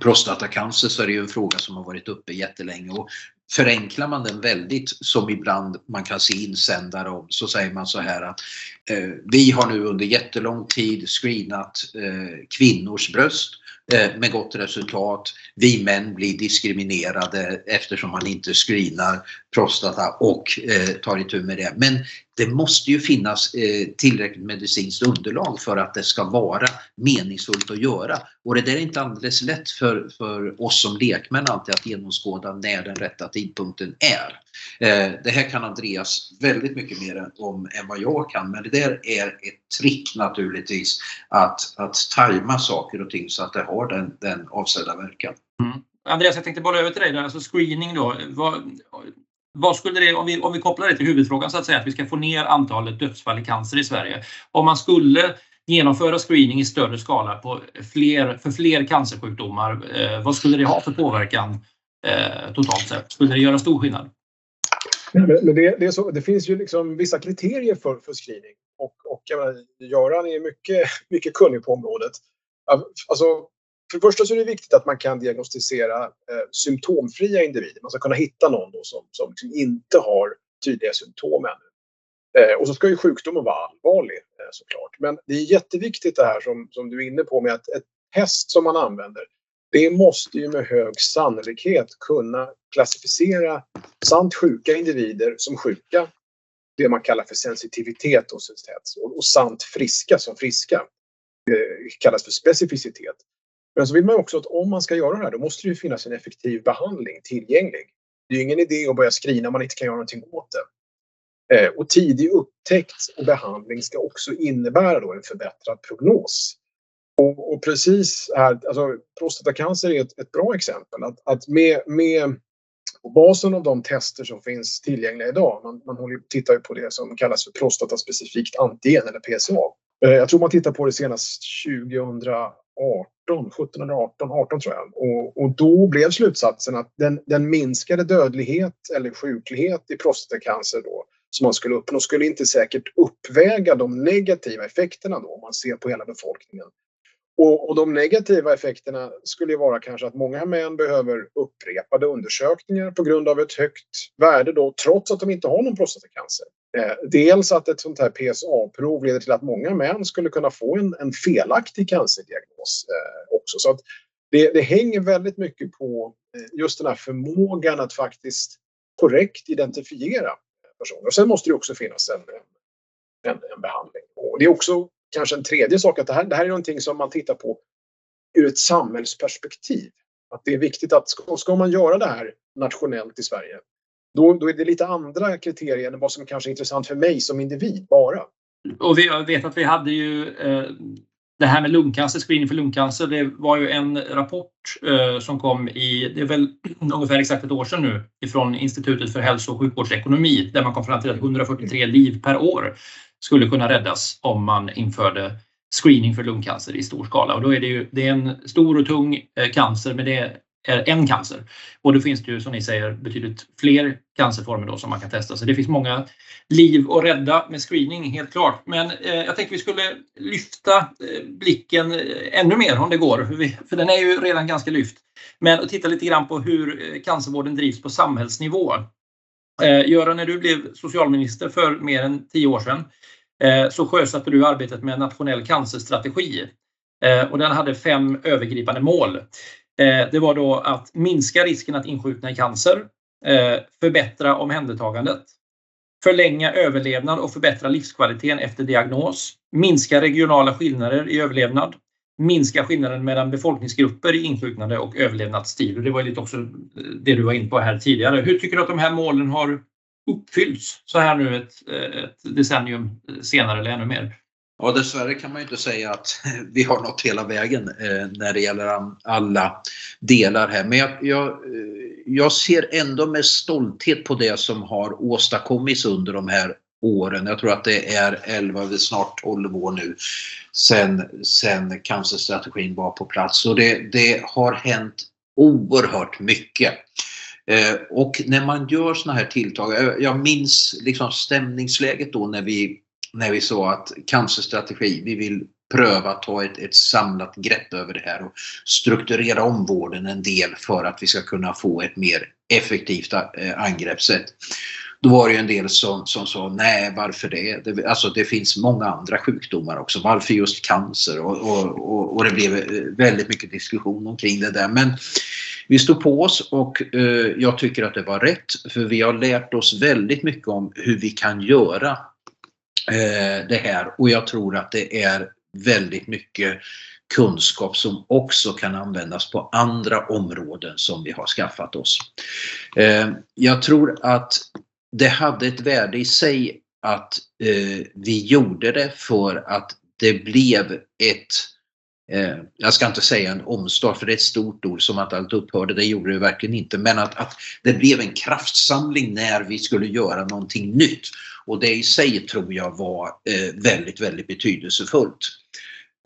prostatacancer så är det ju en fråga som har varit uppe jättelänge och förenklar man den väldigt som ibland man kan se insändare om så säger man så här att eh, vi har nu under jättelång tid screenat eh, kvinnors bröst Eh, Eh, med gott resultat. Vi män blir diskriminerade eftersom man inte screenar prostata och eh, tar itu med det. Men det måste ju finnas eh, tillräckligt medicinskt underlag för att det ska vara meningsfullt att göra. Och det där är inte alldeles lätt för, för oss som lekmän alltid att genomskåda när den rätta tidpunkten är. Eh, det här kan Andreas väldigt mycket mer om än vad jag kan, men det där är ett trick naturligtvis att, att tajma saker och ting så att det har den, den avsedda verkan. Mm. Andreas, jag tänkte bolla över till dig. Alltså screening då. Vad, vad skulle det, om vi, om vi kopplar det till huvudfrågan så att säga, att vi ska få ner antalet dödsfall i cancer i Sverige. Om man skulle genomföra screening i större skala på fler, för fler cancersjukdomar, eh, vad skulle det ha för påverkan eh, totalt sett? Skulle det göra stor skillnad? Men det, det, så, det finns ju liksom vissa kriterier för, för screening och, och menar, Göran är mycket, mycket kunnig på området. Alltså, för det första så är det viktigt att man kan diagnostisera eh, symptomfria individer. Man ska kunna hitta någon då som, som liksom inte har tydliga symptom ännu. Eh, och så ska ju sjukdomen vara allvarlig eh, såklart. Men det är jätteviktigt det här som, som du är inne på med att ett test som man använder det måste ju med hög sannolikhet kunna klassificera sant sjuka individer som sjuka. Det man kallar för sensitivitet hos ett test. Och, och sant friska som friska. Det kallas för specificitet. Men så vill man också att om man ska göra det här då måste det ju finnas en effektiv behandling tillgänglig. Det är ju ingen idé att börja screena om man inte kan göra någonting åt det. Eh, och tidig upptäckt och behandling ska också innebära då en förbättrad prognos. Och, och precis här, alltså prostatacancer är ett, ett bra exempel. Att, att med, med basen av de tester som finns tillgängliga idag, man, man håller, tittar ju på det som kallas för prostataspecifikt antigen eller PSA. Eh, jag tror man tittar på det senast 2018, 1718, 18 tror jag. Och, och då blev slutsatsen att den, den minskade dödlighet eller sjuklighet i prostatacancer då som man skulle uppnå skulle inte säkert uppväga de negativa effekterna då om man ser på hela befolkningen. Och, och, de negativa effekterna skulle ju vara kanske att många män behöver upprepade undersökningar på grund av ett högt värde då, trots att de inte har någon prostatacancer. Eh, dels att ett sånt här PSA-prov leder till att många män skulle kunna få en, en felaktig cancerdiagnos eh, också. Så att det, det, hänger väldigt mycket på eh, just den här förmågan att faktiskt korrekt identifiera personer. Och sen måste det också finnas en, en, en behandling. Och det är också kanske en tredje sak att det här, det här är någonting som man tittar på ur ett samhällsperspektiv. Att det är viktigt att ska, ska man göra det här nationellt i Sverige, då, då är det lite andra kriterier än vad som kanske är intressant för mig som individ bara. Och vi, jag vet att vi hade ju eh, det här med lungcancer, screening för lungcancer, det var ju en rapport eh, som kom i, det är väl ungefär exakt ett år sedan nu, ifrån Institutet för hälso och sjukvårdsekonomi där man kom fram till att 143 liv per år skulle kunna räddas om man införde screening för lungcancer i stor skala. Och då är det ju det är en stor och tung eh, cancer, men det är en cancer. Och då finns det ju som ni säger betydligt fler cancerformer då som man kan testa. Så det finns många liv att rädda med screening helt klart. Men eh, jag tänkte vi skulle lyfta eh, blicken eh, ännu mer om det går, för, vi, för den är ju redan ganska lyft. Men att titta lite grann på hur eh, cancervården drivs på samhällsnivå. Eh, Göran, när du blev socialminister för mer än tio år sedan eh, så sjösatte du arbetet med en nationell cancerstrategi. Eh, och den hade fem övergripande mål. Eh, det var då att minska risken att insjukna i cancer, eh, förbättra omhändertagandet, förlänga överlevnad och förbättra livskvaliteten efter diagnos, minska regionala skillnader i överlevnad, minska skillnaden mellan befolkningsgrupper i insjuknande och överlevnadstid. Och det var lite också eh, det du var inne på här tidigare. Hur tycker du att de här målen har uppfyllts så här nu ett, eh, ett decennium senare eller ännu mer? Ja, dessvärre kan man ju inte säga att vi har nått hela vägen eh, när det gäller alla delar här. Men jag, jag, jag, ser ändå med stolthet på det som har åstadkommits under de här åren. Jag tror att det är 11, snart 12 år nu sen, sen cancerstrategin var på plats. Och det, det har hänt oerhört mycket. Eh, och när man gör såna här tilltag, eh, jag minns liksom stämningsläget då när vi när vi sa att cancerstrategi, vi vill pröva att ta ett, ett samlat grepp över det här och strukturera om vården en del för att vi ska kunna få ett mer effektivt eh, angreppssätt. Då var det ju en del som, som sa nej, varför det? det? Alltså det finns många andra sjukdomar också. Varför just cancer? Och, och, och, och det blev eh, väldigt mycket diskussion omkring det där. Men vi stod på oss och eh, jag tycker att det var rätt för vi har lärt oss väldigt mycket om hur vi kan göra Eh, det här och jag tror att det är väldigt mycket kunskap som också kan användas på andra områden som vi har skaffat oss. Eh, jag tror att det hade ett värde i sig att eh, vi gjorde det för att det blev ett eh, jag ska inte säga en omstart för det är ett stort ord som att allt upphörde, det gjorde det verkligen inte. Men att, att det blev en kraftsamling när vi skulle göra någonting nytt. Och det i sig tror jag var eh, väldigt, väldigt betydelsefullt.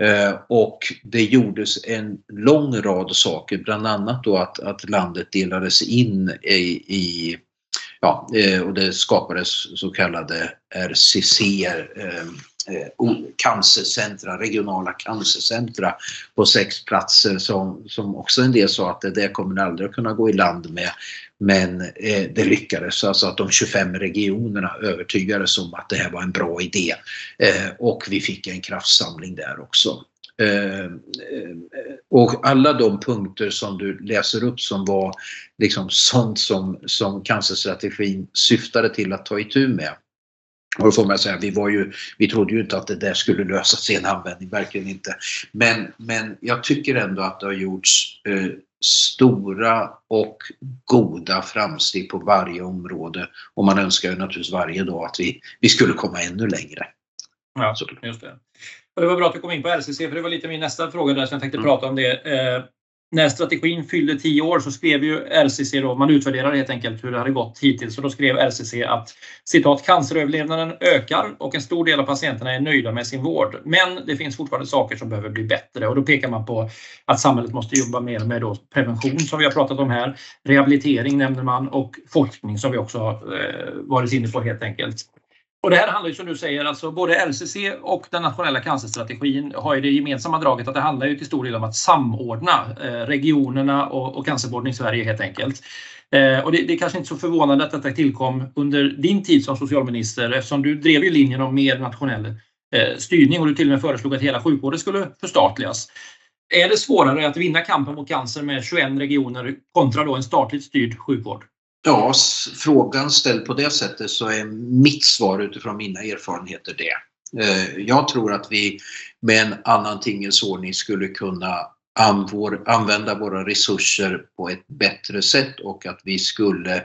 Eh, och det gjordes en lång rad saker, bland annat då att, att landet delades in i, i ja, eh, och det skapades så kallade RCC, eh, eh, cancercentra, regionala cancercentra på sex platser som, som också en del sa att det där kommer aldrig att kunna gå i land med. Men eh, det lyckades, alltså att de 25 regionerna övertygades om att det här var en bra idé. Eh, och vi fick en kraftsamling där också. Eh, eh, och alla de punkter som du läser upp som var liksom sånt som, som cancerstrategin syftade till att ta itu med och då får man säga, vi, var ju, vi trodde ju inte att det där skulle lösas i en användning, verkligen inte. Men, men jag tycker ändå att det har gjorts eh, stora och goda framsteg på varje område. Och man önskar ju naturligtvis varje dag att vi, vi skulle komma ännu längre. Ja, just det. Och det var bra att du kom in på RCC, för det var lite min nästa fråga där som jag tänkte mm. prata om det. Eh, när strategin fyllde tio år så skrev ju RCC, då, man utvärderade helt enkelt hur det hade gått hittills, och då skrev RCC att citat canceröverlevnaden ökar och en stor del av patienterna är nöjda med sin vård. Men det finns fortfarande saker som behöver bli bättre och då pekar man på att samhället måste jobba mer med då prevention som vi har pratat om här, rehabilitering nämner man och forskning som vi också har eh, varit inne på helt enkelt. Och det här handlar ju som du säger, alltså både RCC och den nationella cancerstrategin har ju det gemensamma draget att det handlar ju till stor del om att samordna eh, regionerna och, och cancervården i Sverige helt enkelt. Eh, och det, det är kanske inte så förvånande att detta tillkom under din tid som socialminister eftersom du drev ju linjen om mer nationell eh, styrning och du till och med föreslog att hela sjukvården skulle förstatligas. Är det svårare att vinna kampen mot cancer med 21 regioner kontra då en statligt styrd sjukvård? Ja, frågan ställd på det sättet så är mitt svar utifrån mina erfarenheter det. Eh, jag tror att vi med en annan tingens ordning skulle kunna använda våra resurser på ett bättre sätt och att vi skulle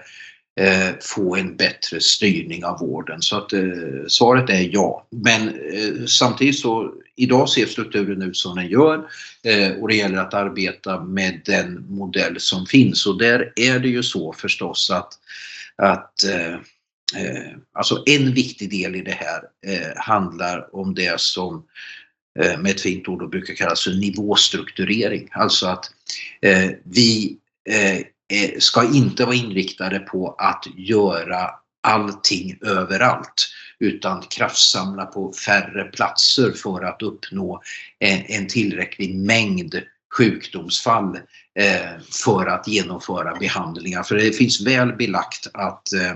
eh, få en bättre styrning av vården. Så att eh, svaret är ja. Men samtidigt så idag ser strukturen ut som den gör eh, och det gäller att arbeta med den modell som finns och där är det ju så förstås att, att eh, eh, alltså en viktig del i det här handlar om det som med ett fint ord brukar kallas för nivåstrukturering. Alltså att vi ska inte vara inriktade på att göra allting överallt utan kraftsamla på färre platser för att uppnå eh, en tillräcklig mängd sjukdomsfall eh, för att genomföra behandlingar. För det finns väl belagt att eh,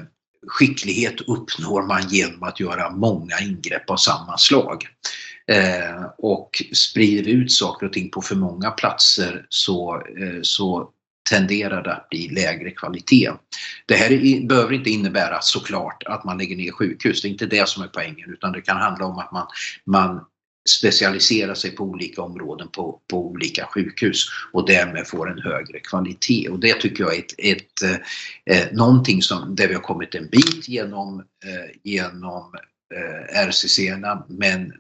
skicklighet uppnår man genom att göra många ingrepp av samma slag. Och sprider ut saker och ting på för många platser så, så tenderar det att bli lägre kvalitet. Det här behöver inte innebära såklart att man lägger ner sjukhus, det är inte det som är poängen utan det kan handla om att man, man specialiserar sig på olika områden på, på olika sjukhus och därmed får en högre kvalitet. Och det tycker jag är ett, ett, eh, någonting som, där vi har kommit en bit genom, eh, genom eh, RCC men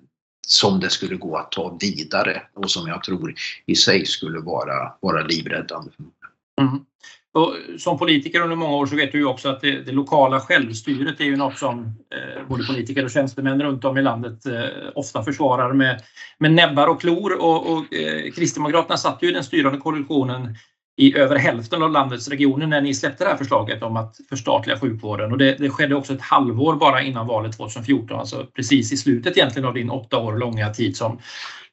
som det skulle gå att ta vidare och som jag tror i sig skulle vara, vara livräddande. Mm. Och som politiker under många år så vet du ju också att det, det lokala självstyret är ju något som eh, både politiker och tjänstemän runt om i landet eh, ofta försvarar med, med näbbar och klor. Och, och eh, Kristdemokraterna satt ju i den styrande koalitionen i över hälften av landets regioner när ni släppte det här förslaget om att förstatliga sjukvården. Och det, det skedde också ett halvår bara innan valet 2014, alltså precis i slutet egentligen av din åtta år långa tid som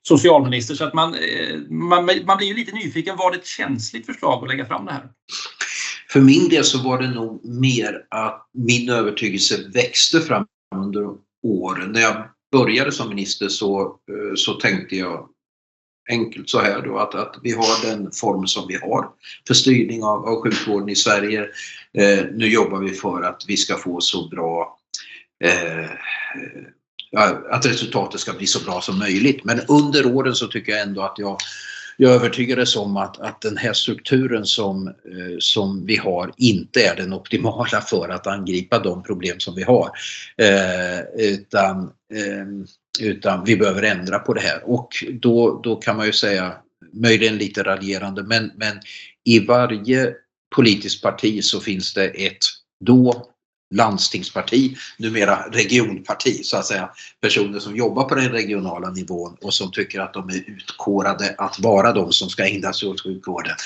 socialminister. Så att man, eh, man, man blir ju lite nyfiken. Var det ett känsligt förslag att lägga fram det här? För min del så var det nog mer att min övertygelse växte fram under åren. När jag började som minister så, eh, så tänkte jag enkelt så här då att, att vi har den form som vi har för styrning av, av sjukvården i Sverige. Eh, nu jobbar vi för att vi ska få så bra eh, att resultatet ska bli så bra som möjligt. Men under åren så tycker jag ändå att jag, jag övertygades om att, att den här strukturen som, eh, som vi har inte är den optimala för att angripa de problem som vi har. Eh, utan, eh, utan vi behöver ändra på det här och då, då kan man ju säga, möjligen lite raljerande, men, men i varje politiskt parti så finns det ett då landstingsparti, numera regionparti så att säga. Personer som jobbar på den regionala nivån och som tycker att de är utkårade att vara de som ska ägna sig åt sjukvården.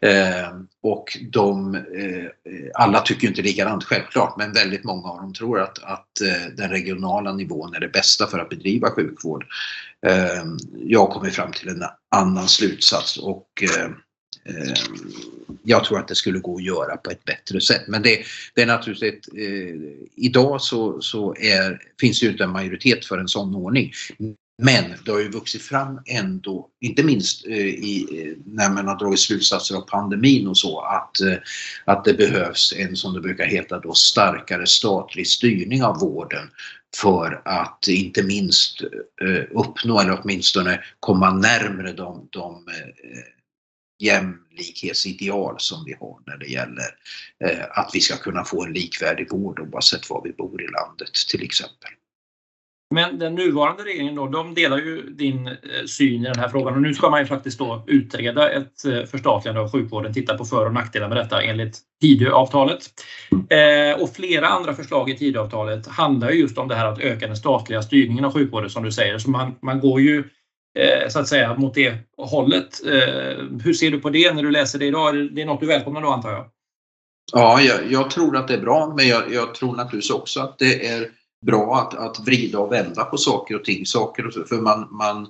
Eh, och de, eh, alla tycker inte likadant självklart men väldigt många av dem tror att, att eh, den regionala nivån är det bästa för att bedriva sjukvård. Eh, jag har kommit fram till en annan slutsats och eh, Eh, jag tror att det skulle gå att göra på ett bättre sätt. Men det, det är naturligtvis ett, eh, idag så, så är, finns det ju inte en majoritet för en sån ordning. Men det har ju vuxit fram ändå, inte minst eh, i, eh, när man har dragit slutsatser av pandemin och så, att, eh, att det behövs en, som det brukar heta då, starkare statlig styrning av vården för att inte minst eh, uppnå eller åtminstone komma närmre de, de eh, jämlikhetsideal som vi har när det gäller eh, att vi ska kunna få en likvärdig vård oavsett var vi bor i landet till exempel. Men den nuvarande regeringen då, de delar ju din eh, syn i den här frågan och nu ska man ju faktiskt då utreda ett eh, förstatligande av sjukvården, titta på för och nackdelar med detta enligt Tidöavtalet. Eh, och flera andra förslag i Tidöavtalet handlar just om det här att öka den statliga styrningen av sjukvården som du säger. Så man, man går ju Eh, så att säga mot det hållet. Eh, hur ser du på det när du läser det idag? Det är något du välkomnar då antar jag? Ja, jag, jag tror att det är bra men jag, jag, tror naturligtvis också att det är bra att, att vrida och vända på saker och ting. Saker och för man, man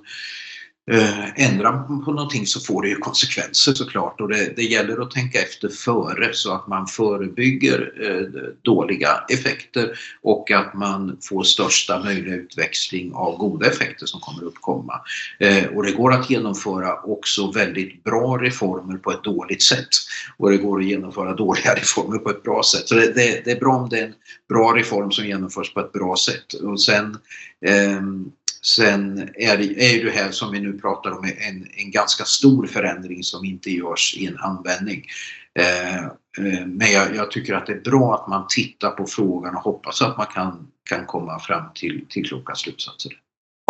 eh, ändrar på någonting så får det ju konsekvenser såklart och det, det gäller att tänka efter före så att man förebygger eh, dåliga effekter och att man får största möjliga utväxling av goda effekter som kommer att uppkomma. Eh, och det går att genomföra också väldigt bra reformer på ett dåligt sätt och det går att genomföra dåliga reformer på ett bra sätt. Så det, det, det är bra om det är en bra reform som genomförs på ett bra sätt och sen ehm, sen är, är det här som vi nu pratar om en, en ganska stor förändring som inte görs i en handvändning. Eh, eh, men jag, jag, tycker att det är bra att man tittar på frågan och hoppas att man kan, kan komma fram till, till kloka slutsatser.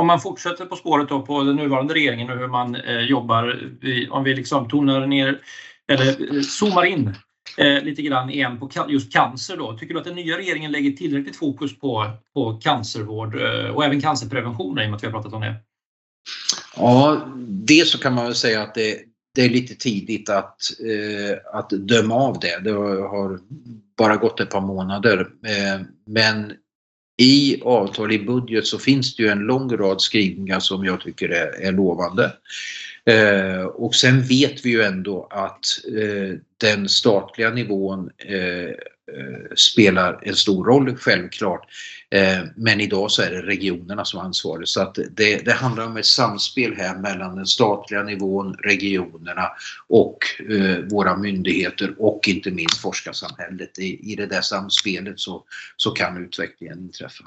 Om man fortsätter på spåret då på den nuvarande regeringen och hur man eh, jobbar, om vi liksom tonar ner eller eh, zoomar in eh, lite grann igen på just cancer då. Tycker du att den nya regeringen lägger tillräckligt fokus på, på cancervård eh, och även cancerprevention i och med att vi har pratat om det? Ja, det så kan man väl säga att det, det är lite tidigt att, eh, att döma av det. Det har bara gått ett par månader. Eh, men i avtal, i budget så finns det ju en lång rad skrivningar som jag tycker är, är lovande. Eh, och sen vet vi ju ändå att eh, den statliga nivån eh, Eh, spelar en stor roll självklart. Eh, men idag så är det regionerna som ansvarar så att det, det, handlar om ett samspel här mellan den statliga nivån, regionerna och eh, våra myndigheter och inte minst forskarsamhället. I, i det där samspelet så, så kan utvecklingen inträffa.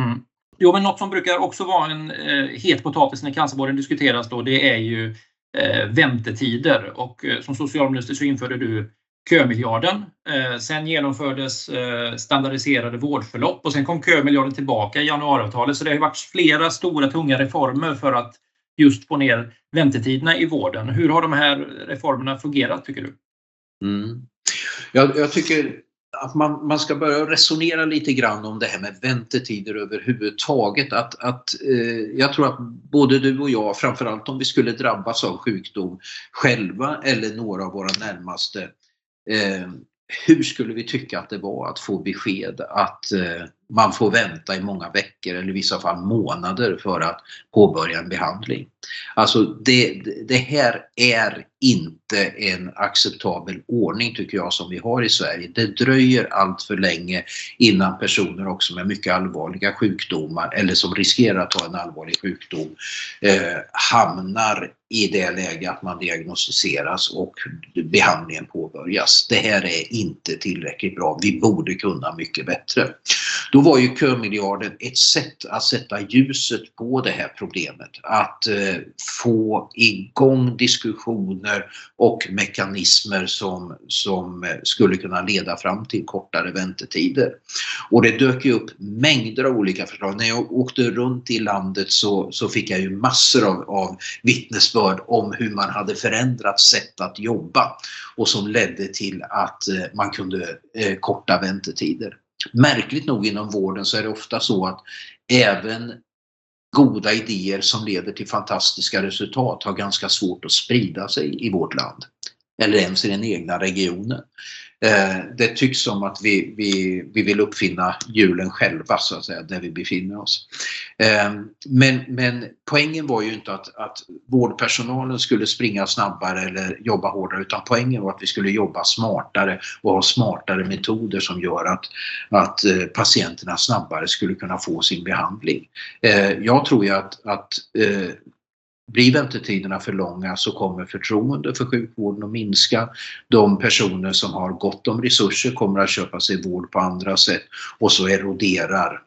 Mm. Jo, men något som brukar också vara en eh, het potatis när cancervården diskuteras då, det är ju eh, väntetider och eh, som socialminister så införde du kömiljarden. Eh, sen genomfördes eh, standardiserade vårdförlopp och sen kom kömiljarden tillbaka i januariavtalet. Så det har varit flera stora tunga reformer för att just få ner väntetiderna i vården. Hur har de här reformerna fungerat tycker du? Mm. Jag, jag, tycker att man, man ska börja resonera lite grann om det här med väntetider överhuvudtaget. Att, att, eh, jag tror att både du och jag, framförallt om vi skulle drabbas av sjukdom själva eller några av våra närmaste, Eh, hur skulle vi tycka att det var att få besked att eh, man får vänta i många veckor eller i vissa fall månader för att påbörja en behandling. Alltså det, det här är inte en acceptabel ordning tycker jag som vi har i Sverige. Det dröjer allt för länge innan personer också med mycket allvarliga sjukdomar eller som riskerar att ha en allvarlig sjukdom eh, hamnar i det läge att man diagnostiseras och behandlingen påbörjas. Det här är inte tillräckligt bra. Vi borde kunna mycket bättre. Då var ju kömiljarden ett sätt att sätta ljuset på det här problemet. Att eh, få igång diskussioner och mekanismer som, som eh, skulle kunna leda fram till kortare väntetider. Och det dök ju upp mängder av olika förslag. När jag åkte runt i landet så, så fick jag ju massor av, av vittnesbörd om hur man hade förändrat sätt att jobba och som ledde till att eh, man kunde eh, korta väntetider. Märkligt nog inom vården så är det ofta så att även goda idéer som leder till fantastiska resultat har ganska svårt att sprida sig i vårt land. Eller ens i den egna regionen. Eh, det tycks som att vi, vi, vi vill uppfinna hjulen själva så att säga, där vi befinner oss. Eh, men, men poängen var ju inte att, att vårdpersonalen skulle springa snabbare eller jobba hårdare utan poängen var att vi skulle jobba smartare och ha smartare metoder som gör att, att eh, patienterna snabbare skulle kunna få sin behandling. Eh, jag tror ju att, att eh, blir väntetiderna för långa så kommer förtroende för sjukvården att minska. De personer som har gott om resurser kommer att köpa sig vård på andra sätt och så eroderar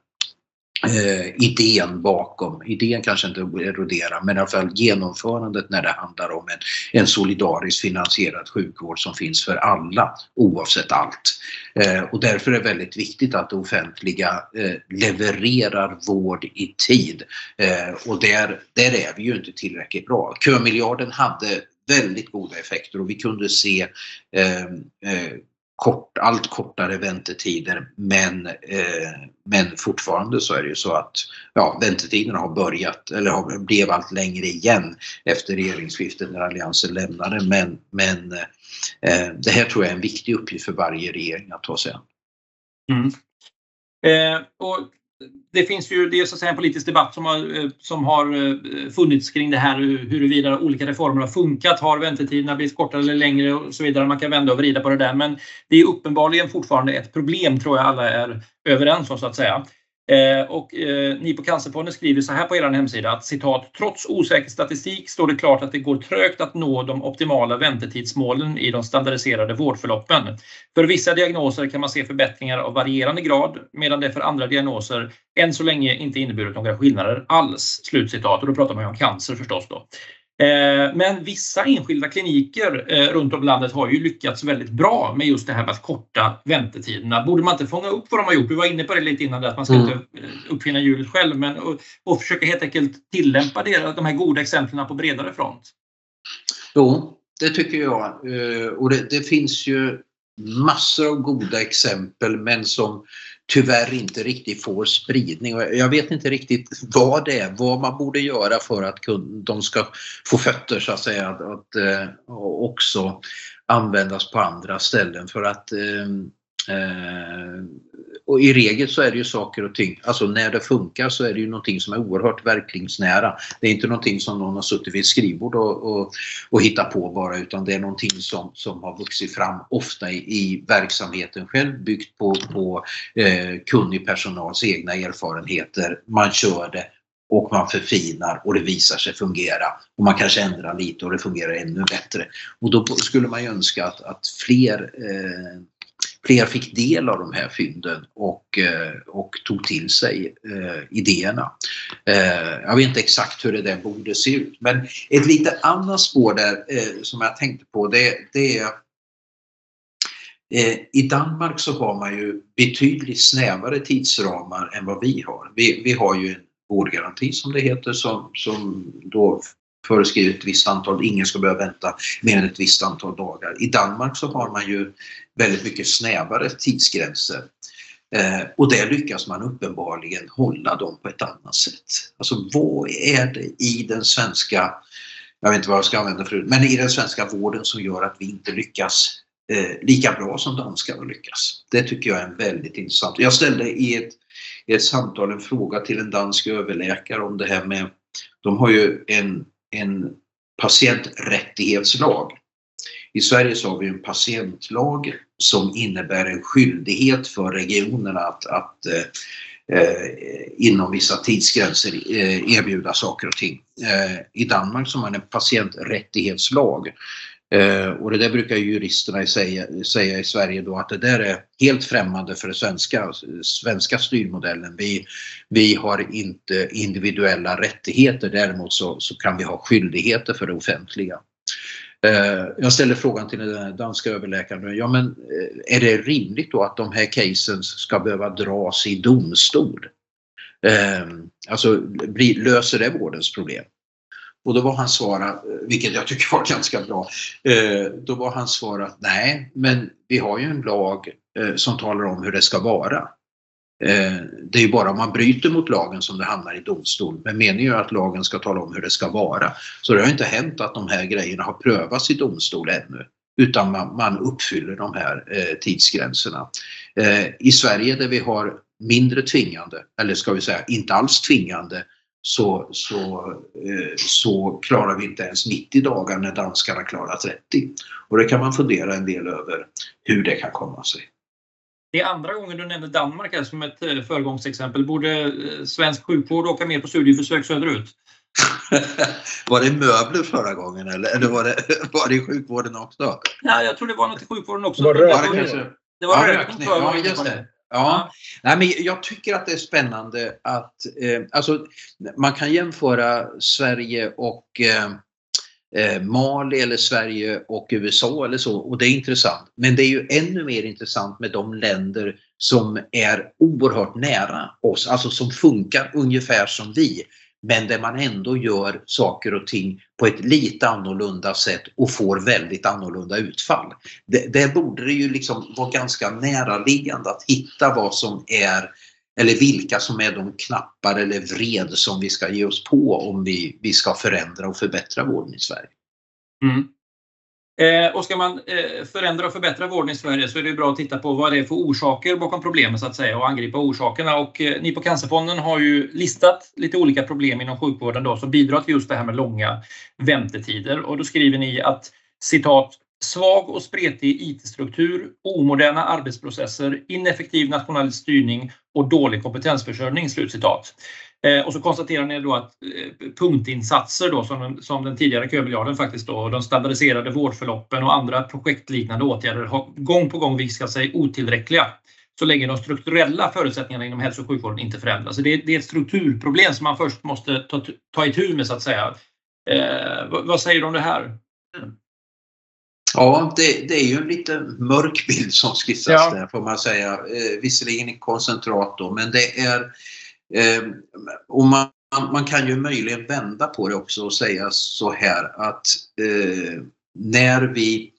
eh, idén bakom. Idén kanske inte eroderar men i alla fall genomförandet när det handlar om en, en solidariskt finansierad sjukvård som finns för alla oavsett allt. Eh, och därför är det väldigt viktigt att det offentliga eh, levererar vård i tid. Eh, och där, där är vi ju inte tillräckligt bra. Kömiljarden hade väldigt goda effekter och vi kunde se eh, eh, kort, allt kortare väntetider men, eh, men fortfarande så är det ju så att ja, väntetiderna har börjat eller har, blev allt längre igen efter regeringsskiftet när Alliansen lämnade men, men eh, det här tror jag är en viktig uppgift för varje regering att ta sig an. Mm. Eh, och det finns ju det är så att säga, en politisk debatt som har, eh, som har eh, funnits kring det här eh, huruvida olika reformer har funkat. Har väntetiderna blivit kortare eller längre och så vidare. Man kan vända och vrida på det där men det är uppenbarligen fortfarande ett problem tror jag alla är överens om så att säga. Eh, och eh, ni på Cancerfonden skriver så här på er hemsida att citat, trots osäker statistik står det klart att det går trögt att nå de optimala väntetidsmålen i de standardiserade vårdförloppen. För vissa diagnoser kan man se förbättringar av varierande grad medan det för andra diagnoser än så länge inte inneburit några skillnader alls. Slutcitat. Och då pratar man ju om cancer förstås. Då. Eh, men vissa enskilda kliniker eh, runt om i landet har ju lyckats väldigt bra med just det här med att korta väntetiderna. Borde man inte fånga upp vad de har gjort? Du var inne på det lite innan, att man ska mm. inte eh, uppfinna hjulet själv, men och, och försöka helt enkelt tillämpa det, de här goda exemplen på bredare front. Jo, det tycker jag. Och det, det finns ju massor av goda exempel men som tyvärr inte riktigt får spridning. Jag vet inte riktigt vad det är, vad man borde göra för att de ska få fötter så att säga, att, eh, att också användas på andra ställen för att eh, eh, och i regel så är det ju saker och ting, alltså när det funkar så är det ju någonting som är oerhört verklingsnära. Det är inte någonting som någon har suttit vid ett skrivbord och, och, och hittat på bara utan det är någonting som, som har vuxit fram ofta i, i verksamheten själv byggt på, på eh, kunnig personals egna erfarenheter. Man kör det och man förfinar och det visar sig fungera. Och man kanske ändrar lite och det fungerar ännu bättre. Och då skulle man ju önska att, att fler eh, fler fick del av de här fynden och, eh, och tog till sig eh, idéerna. Eh, jag vet inte exakt hur det där borde se ut men ett lite annat spår där som jag tänkte på det, det är i Danmark så har man ju betydligt snävare tidsramar än vad vi har. Vi, vi har ju en vårdgaranti som det heter som, som då föreskriver ett visst antal, ingen ska behöva vänta mer än ett visst antal dagar. I Danmark så har man ju väldigt mycket snävare tidsgränser. Eh, och där lyckas man uppenbarligen hålla dem på ett annat sätt. Alltså vad är det i den svenska, jag vet inte vad jag ska använda för men i den svenska vården som gör att vi inte lyckas eh, lika bra som danskarna lyckas? Det tycker jag är väldigt intressant. Jag ställde i ett, i ett samtal en fråga till en dansk överläkare om det här med, de har ju en, en patienträttighetslag i Sverige så har vi en patientlag som innebär en skyldighet för regionerna att, att eh, eh, inom vissa tidsgränser eh, erbjuda saker och ting. Eh, I Danmark så har man en patienträttighetslag eh, och det där brukar juristerna säga, säga i Sverige då att det där är helt främmande för den svenska, svenska styrmodellen. Vi, vi har inte individuella rättigheter, däremot så, så kan vi ha skyldigheter för det offentliga. Eh, jag ställde frågan till den danska överläkaren, ja men eh, är det rimligt då att de här casen ska behöva dras i domstol? Eh, alltså löser det vårdens problem? Och då var han svar, eh, vilket jag tycker var ganska bra, eh, då var han att nej men vi har ju en lag som talar om hur det ska vara. Eh, det är ju bara om man bryter mot lagen som det hamnar i domstol. Men meningen är att lagen ska tala om hur det ska vara. Så det har inte hänt att de här grejerna har prövats i domstol ännu. Utan man, man uppfyller de här eh, tidsgränserna. Eh, I Sverige där vi har mindre tvingande, eller ska vi säga inte alls tvingande, så, så, eh, så klarar vi inte ens 90 dagar när danskarna klarar 30. Och det kan man fundera en del över hur det kan komma sig. Det är andra gången du nämner Danmark här som ett eh, föregångsexempel. Borde eh, svensk sjukvård åka mer på studieförsök söderut? var det möbler förra gången eller, eller var, det, var det i sjukvården också? Ja, jag tror det var något i sjukvården också. Var? Det var, det var ja, rökning. Ja, just det. Ja. ja. Nej, men jag tycker att det är spännande att eh, alltså, man kan jämföra Sverige och Eh, Eh, Mali eller Sverige och USA eller så och det är intressant. Men det är ju ännu mer intressant med de länder som är oerhört nära oss, alltså som funkar ungefär som vi. Men där man ändå gör saker och ting på ett lite annorlunda sätt och får väldigt annorlunda utfall. Där borde det ju liksom vara ganska näraliggande att hitta vad som är eller vilka som är de knappar eller vred som vi ska ge oss på om vi, vi ska förändra och förbättra vården i Sverige. Mm. Eh, och ska man eh, förändra och förbättra vården i Sverige så är det bra att titta på vad det är för orsaker bakom problemen så att säga och angripa orsakerna. Och eh, ni på Cancerfonden har ju listat lite olika problem inom sjukvården då, som bidrar till just det här med långa väntetider. Och då skriver ni att citat Svag och spretig IT-struktur, omoderna arbetsprocesser, ineffektiv nationell styrning och dålig kompetensförsörjning." Slutcitat. Eh, och så konstaterar ni då att eh, punktinsatser då, som, som den tidigare kömiljarden faktiskt då, de standardiserade vårdförloppen och andra projektliknande åtgärder har gång på gång visat sig otillräckliga så länge de strukturella förutsättningarna inom hälso och sjukvården inte förändras. Så det, det är ett strukturproblem som man först måste ta, ta itu med så att säga. Eh, vad, vad, säger du om det här? Mm. Ja, det, det, är ju en lite mörk bild som skissas ja. där får man säga. Eh, visserligen i koncentrat då, men det är eh, och man, man kan ju möjligen vända på det också och säga så här att eh, när vi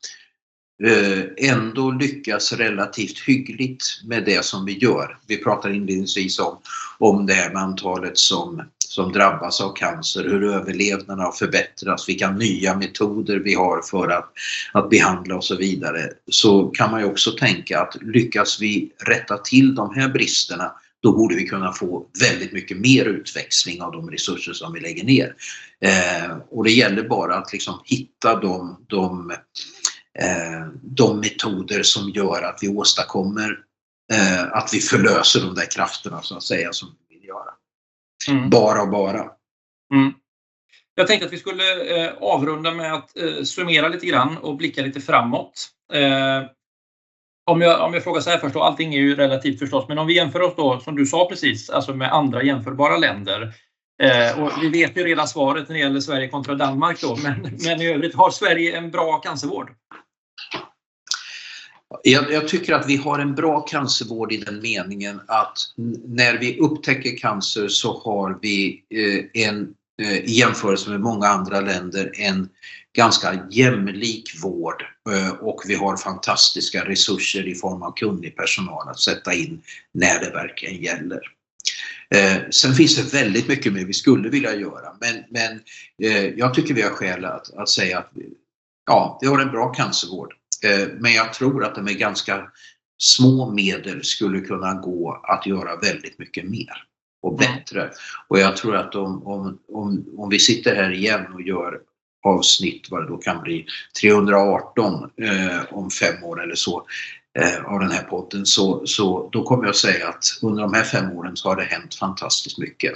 Eh, ändå lyckas relativt hyggligt med det som vi gör. Vi pratade inledningsvis om, om det här med antalet som, som drabbas av cancer, hur överlevnaden har förbättrats, vilka nya metoder vi har för att, att behandla och så vidare. Så kan man ju också tänka att lyckas vi rätta till de här bristerna då borde vi kunna få väldigt mycket mer utväxling av de resurser som vi lägger ner. Eh, och det gäller bara att liksom hitta de, de Eh, de metoder som gör att vi åstadkommer eh, att vi förlöser de där krafterna så att säga som. Mm. Bara och bara. Mm. Jag tänkte att vi skulle eh, avrunda med att summera lite grann och blicka lite framåt. Om jag, om jag frågar så här först, då, allting är ju relativt förstås, men om vi jämför oss då, som du sa precis, alltså med andra jämförbara länder. och vi vet ju redan svaret när det gäller Sverige kontra Danmark då, men, men i övrigt, har Sverige en bra cancervård? Jag, jag, tycker att vi har en bra cancervård i den meningen att när vi upptäcker cancer så har vi eh, en, eh, i jämförelse med många andra länder, en ganska jämlik vård eh, och vi har fantastiska resurser i form av kunnig personal att sätta in när det verkligen gäller. Eh, sen finns det väldigt mycket mer vi skulle vilja göra men, men eh, jag tycker vi har skäl att, att säga att ja, vi har en bra cancervård. Eh, men jag tror att det med ganska små medel skulle kunna gå att göra väldigt mycket mer och mm. bättre. Och jag tror att om, om, om, om vi sitter här igen och gör avsnitt, vad det då kan bli, 318 eh, om fem år eller så eh, av den här podden, så, så då kommer jag säga att under de här fem åren så har det hänt fantastiskt mycket.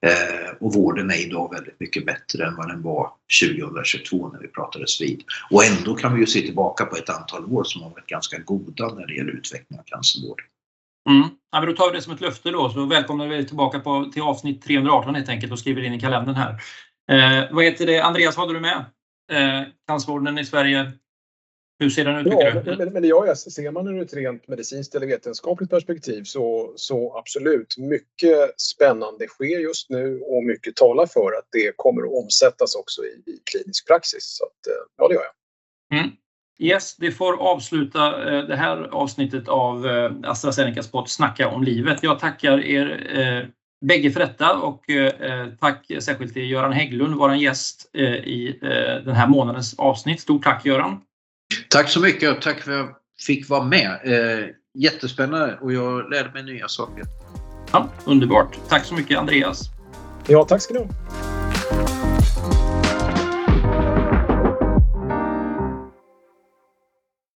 Eh, och vården är idag väldigt mycket bättre än vad den var 2022 när vi pratades vid. Och ändå kan vi ju se tillbaka på ett antal år som har varit ganska goda när det gäller utveckling av cancervård. Mm. Ja, men då tar vi det som ett löfte då, så välkomnar vi tillbaka på, till avsnitt 318 helt enkelt och skriver in i kalendern här. Eh, vad heter det? Andreas, vad hade du med? Eh, cancervården i Sverige hur ser den ut ja, Men, men, men ja, ser man ur ett rent medicinskt eller vetenskapligt perspektiv så, så absolut, mycket spännande sker just nu och mycket talar för att det kommer att omsättas också i, i klinisk praxis. Så att, eh, ja, det gör jag. Mm. Yes, det får avsluta eh, det här avsnittet av eh, AstraZenecas podd Snacka om livet. Jag tackar er eh, bägge för detta och eh, tack särskilt till Göran Hägglund, vår gäst eh, i den här månadens avsnitt. Stort tack Göran! Tack så mycket och tack för att jag fick vara med. Eh, jättespännande och jag lärde mig nya saker. Ja, underbart. Tack så mycket Andreas. Ja, tack ska ni ha.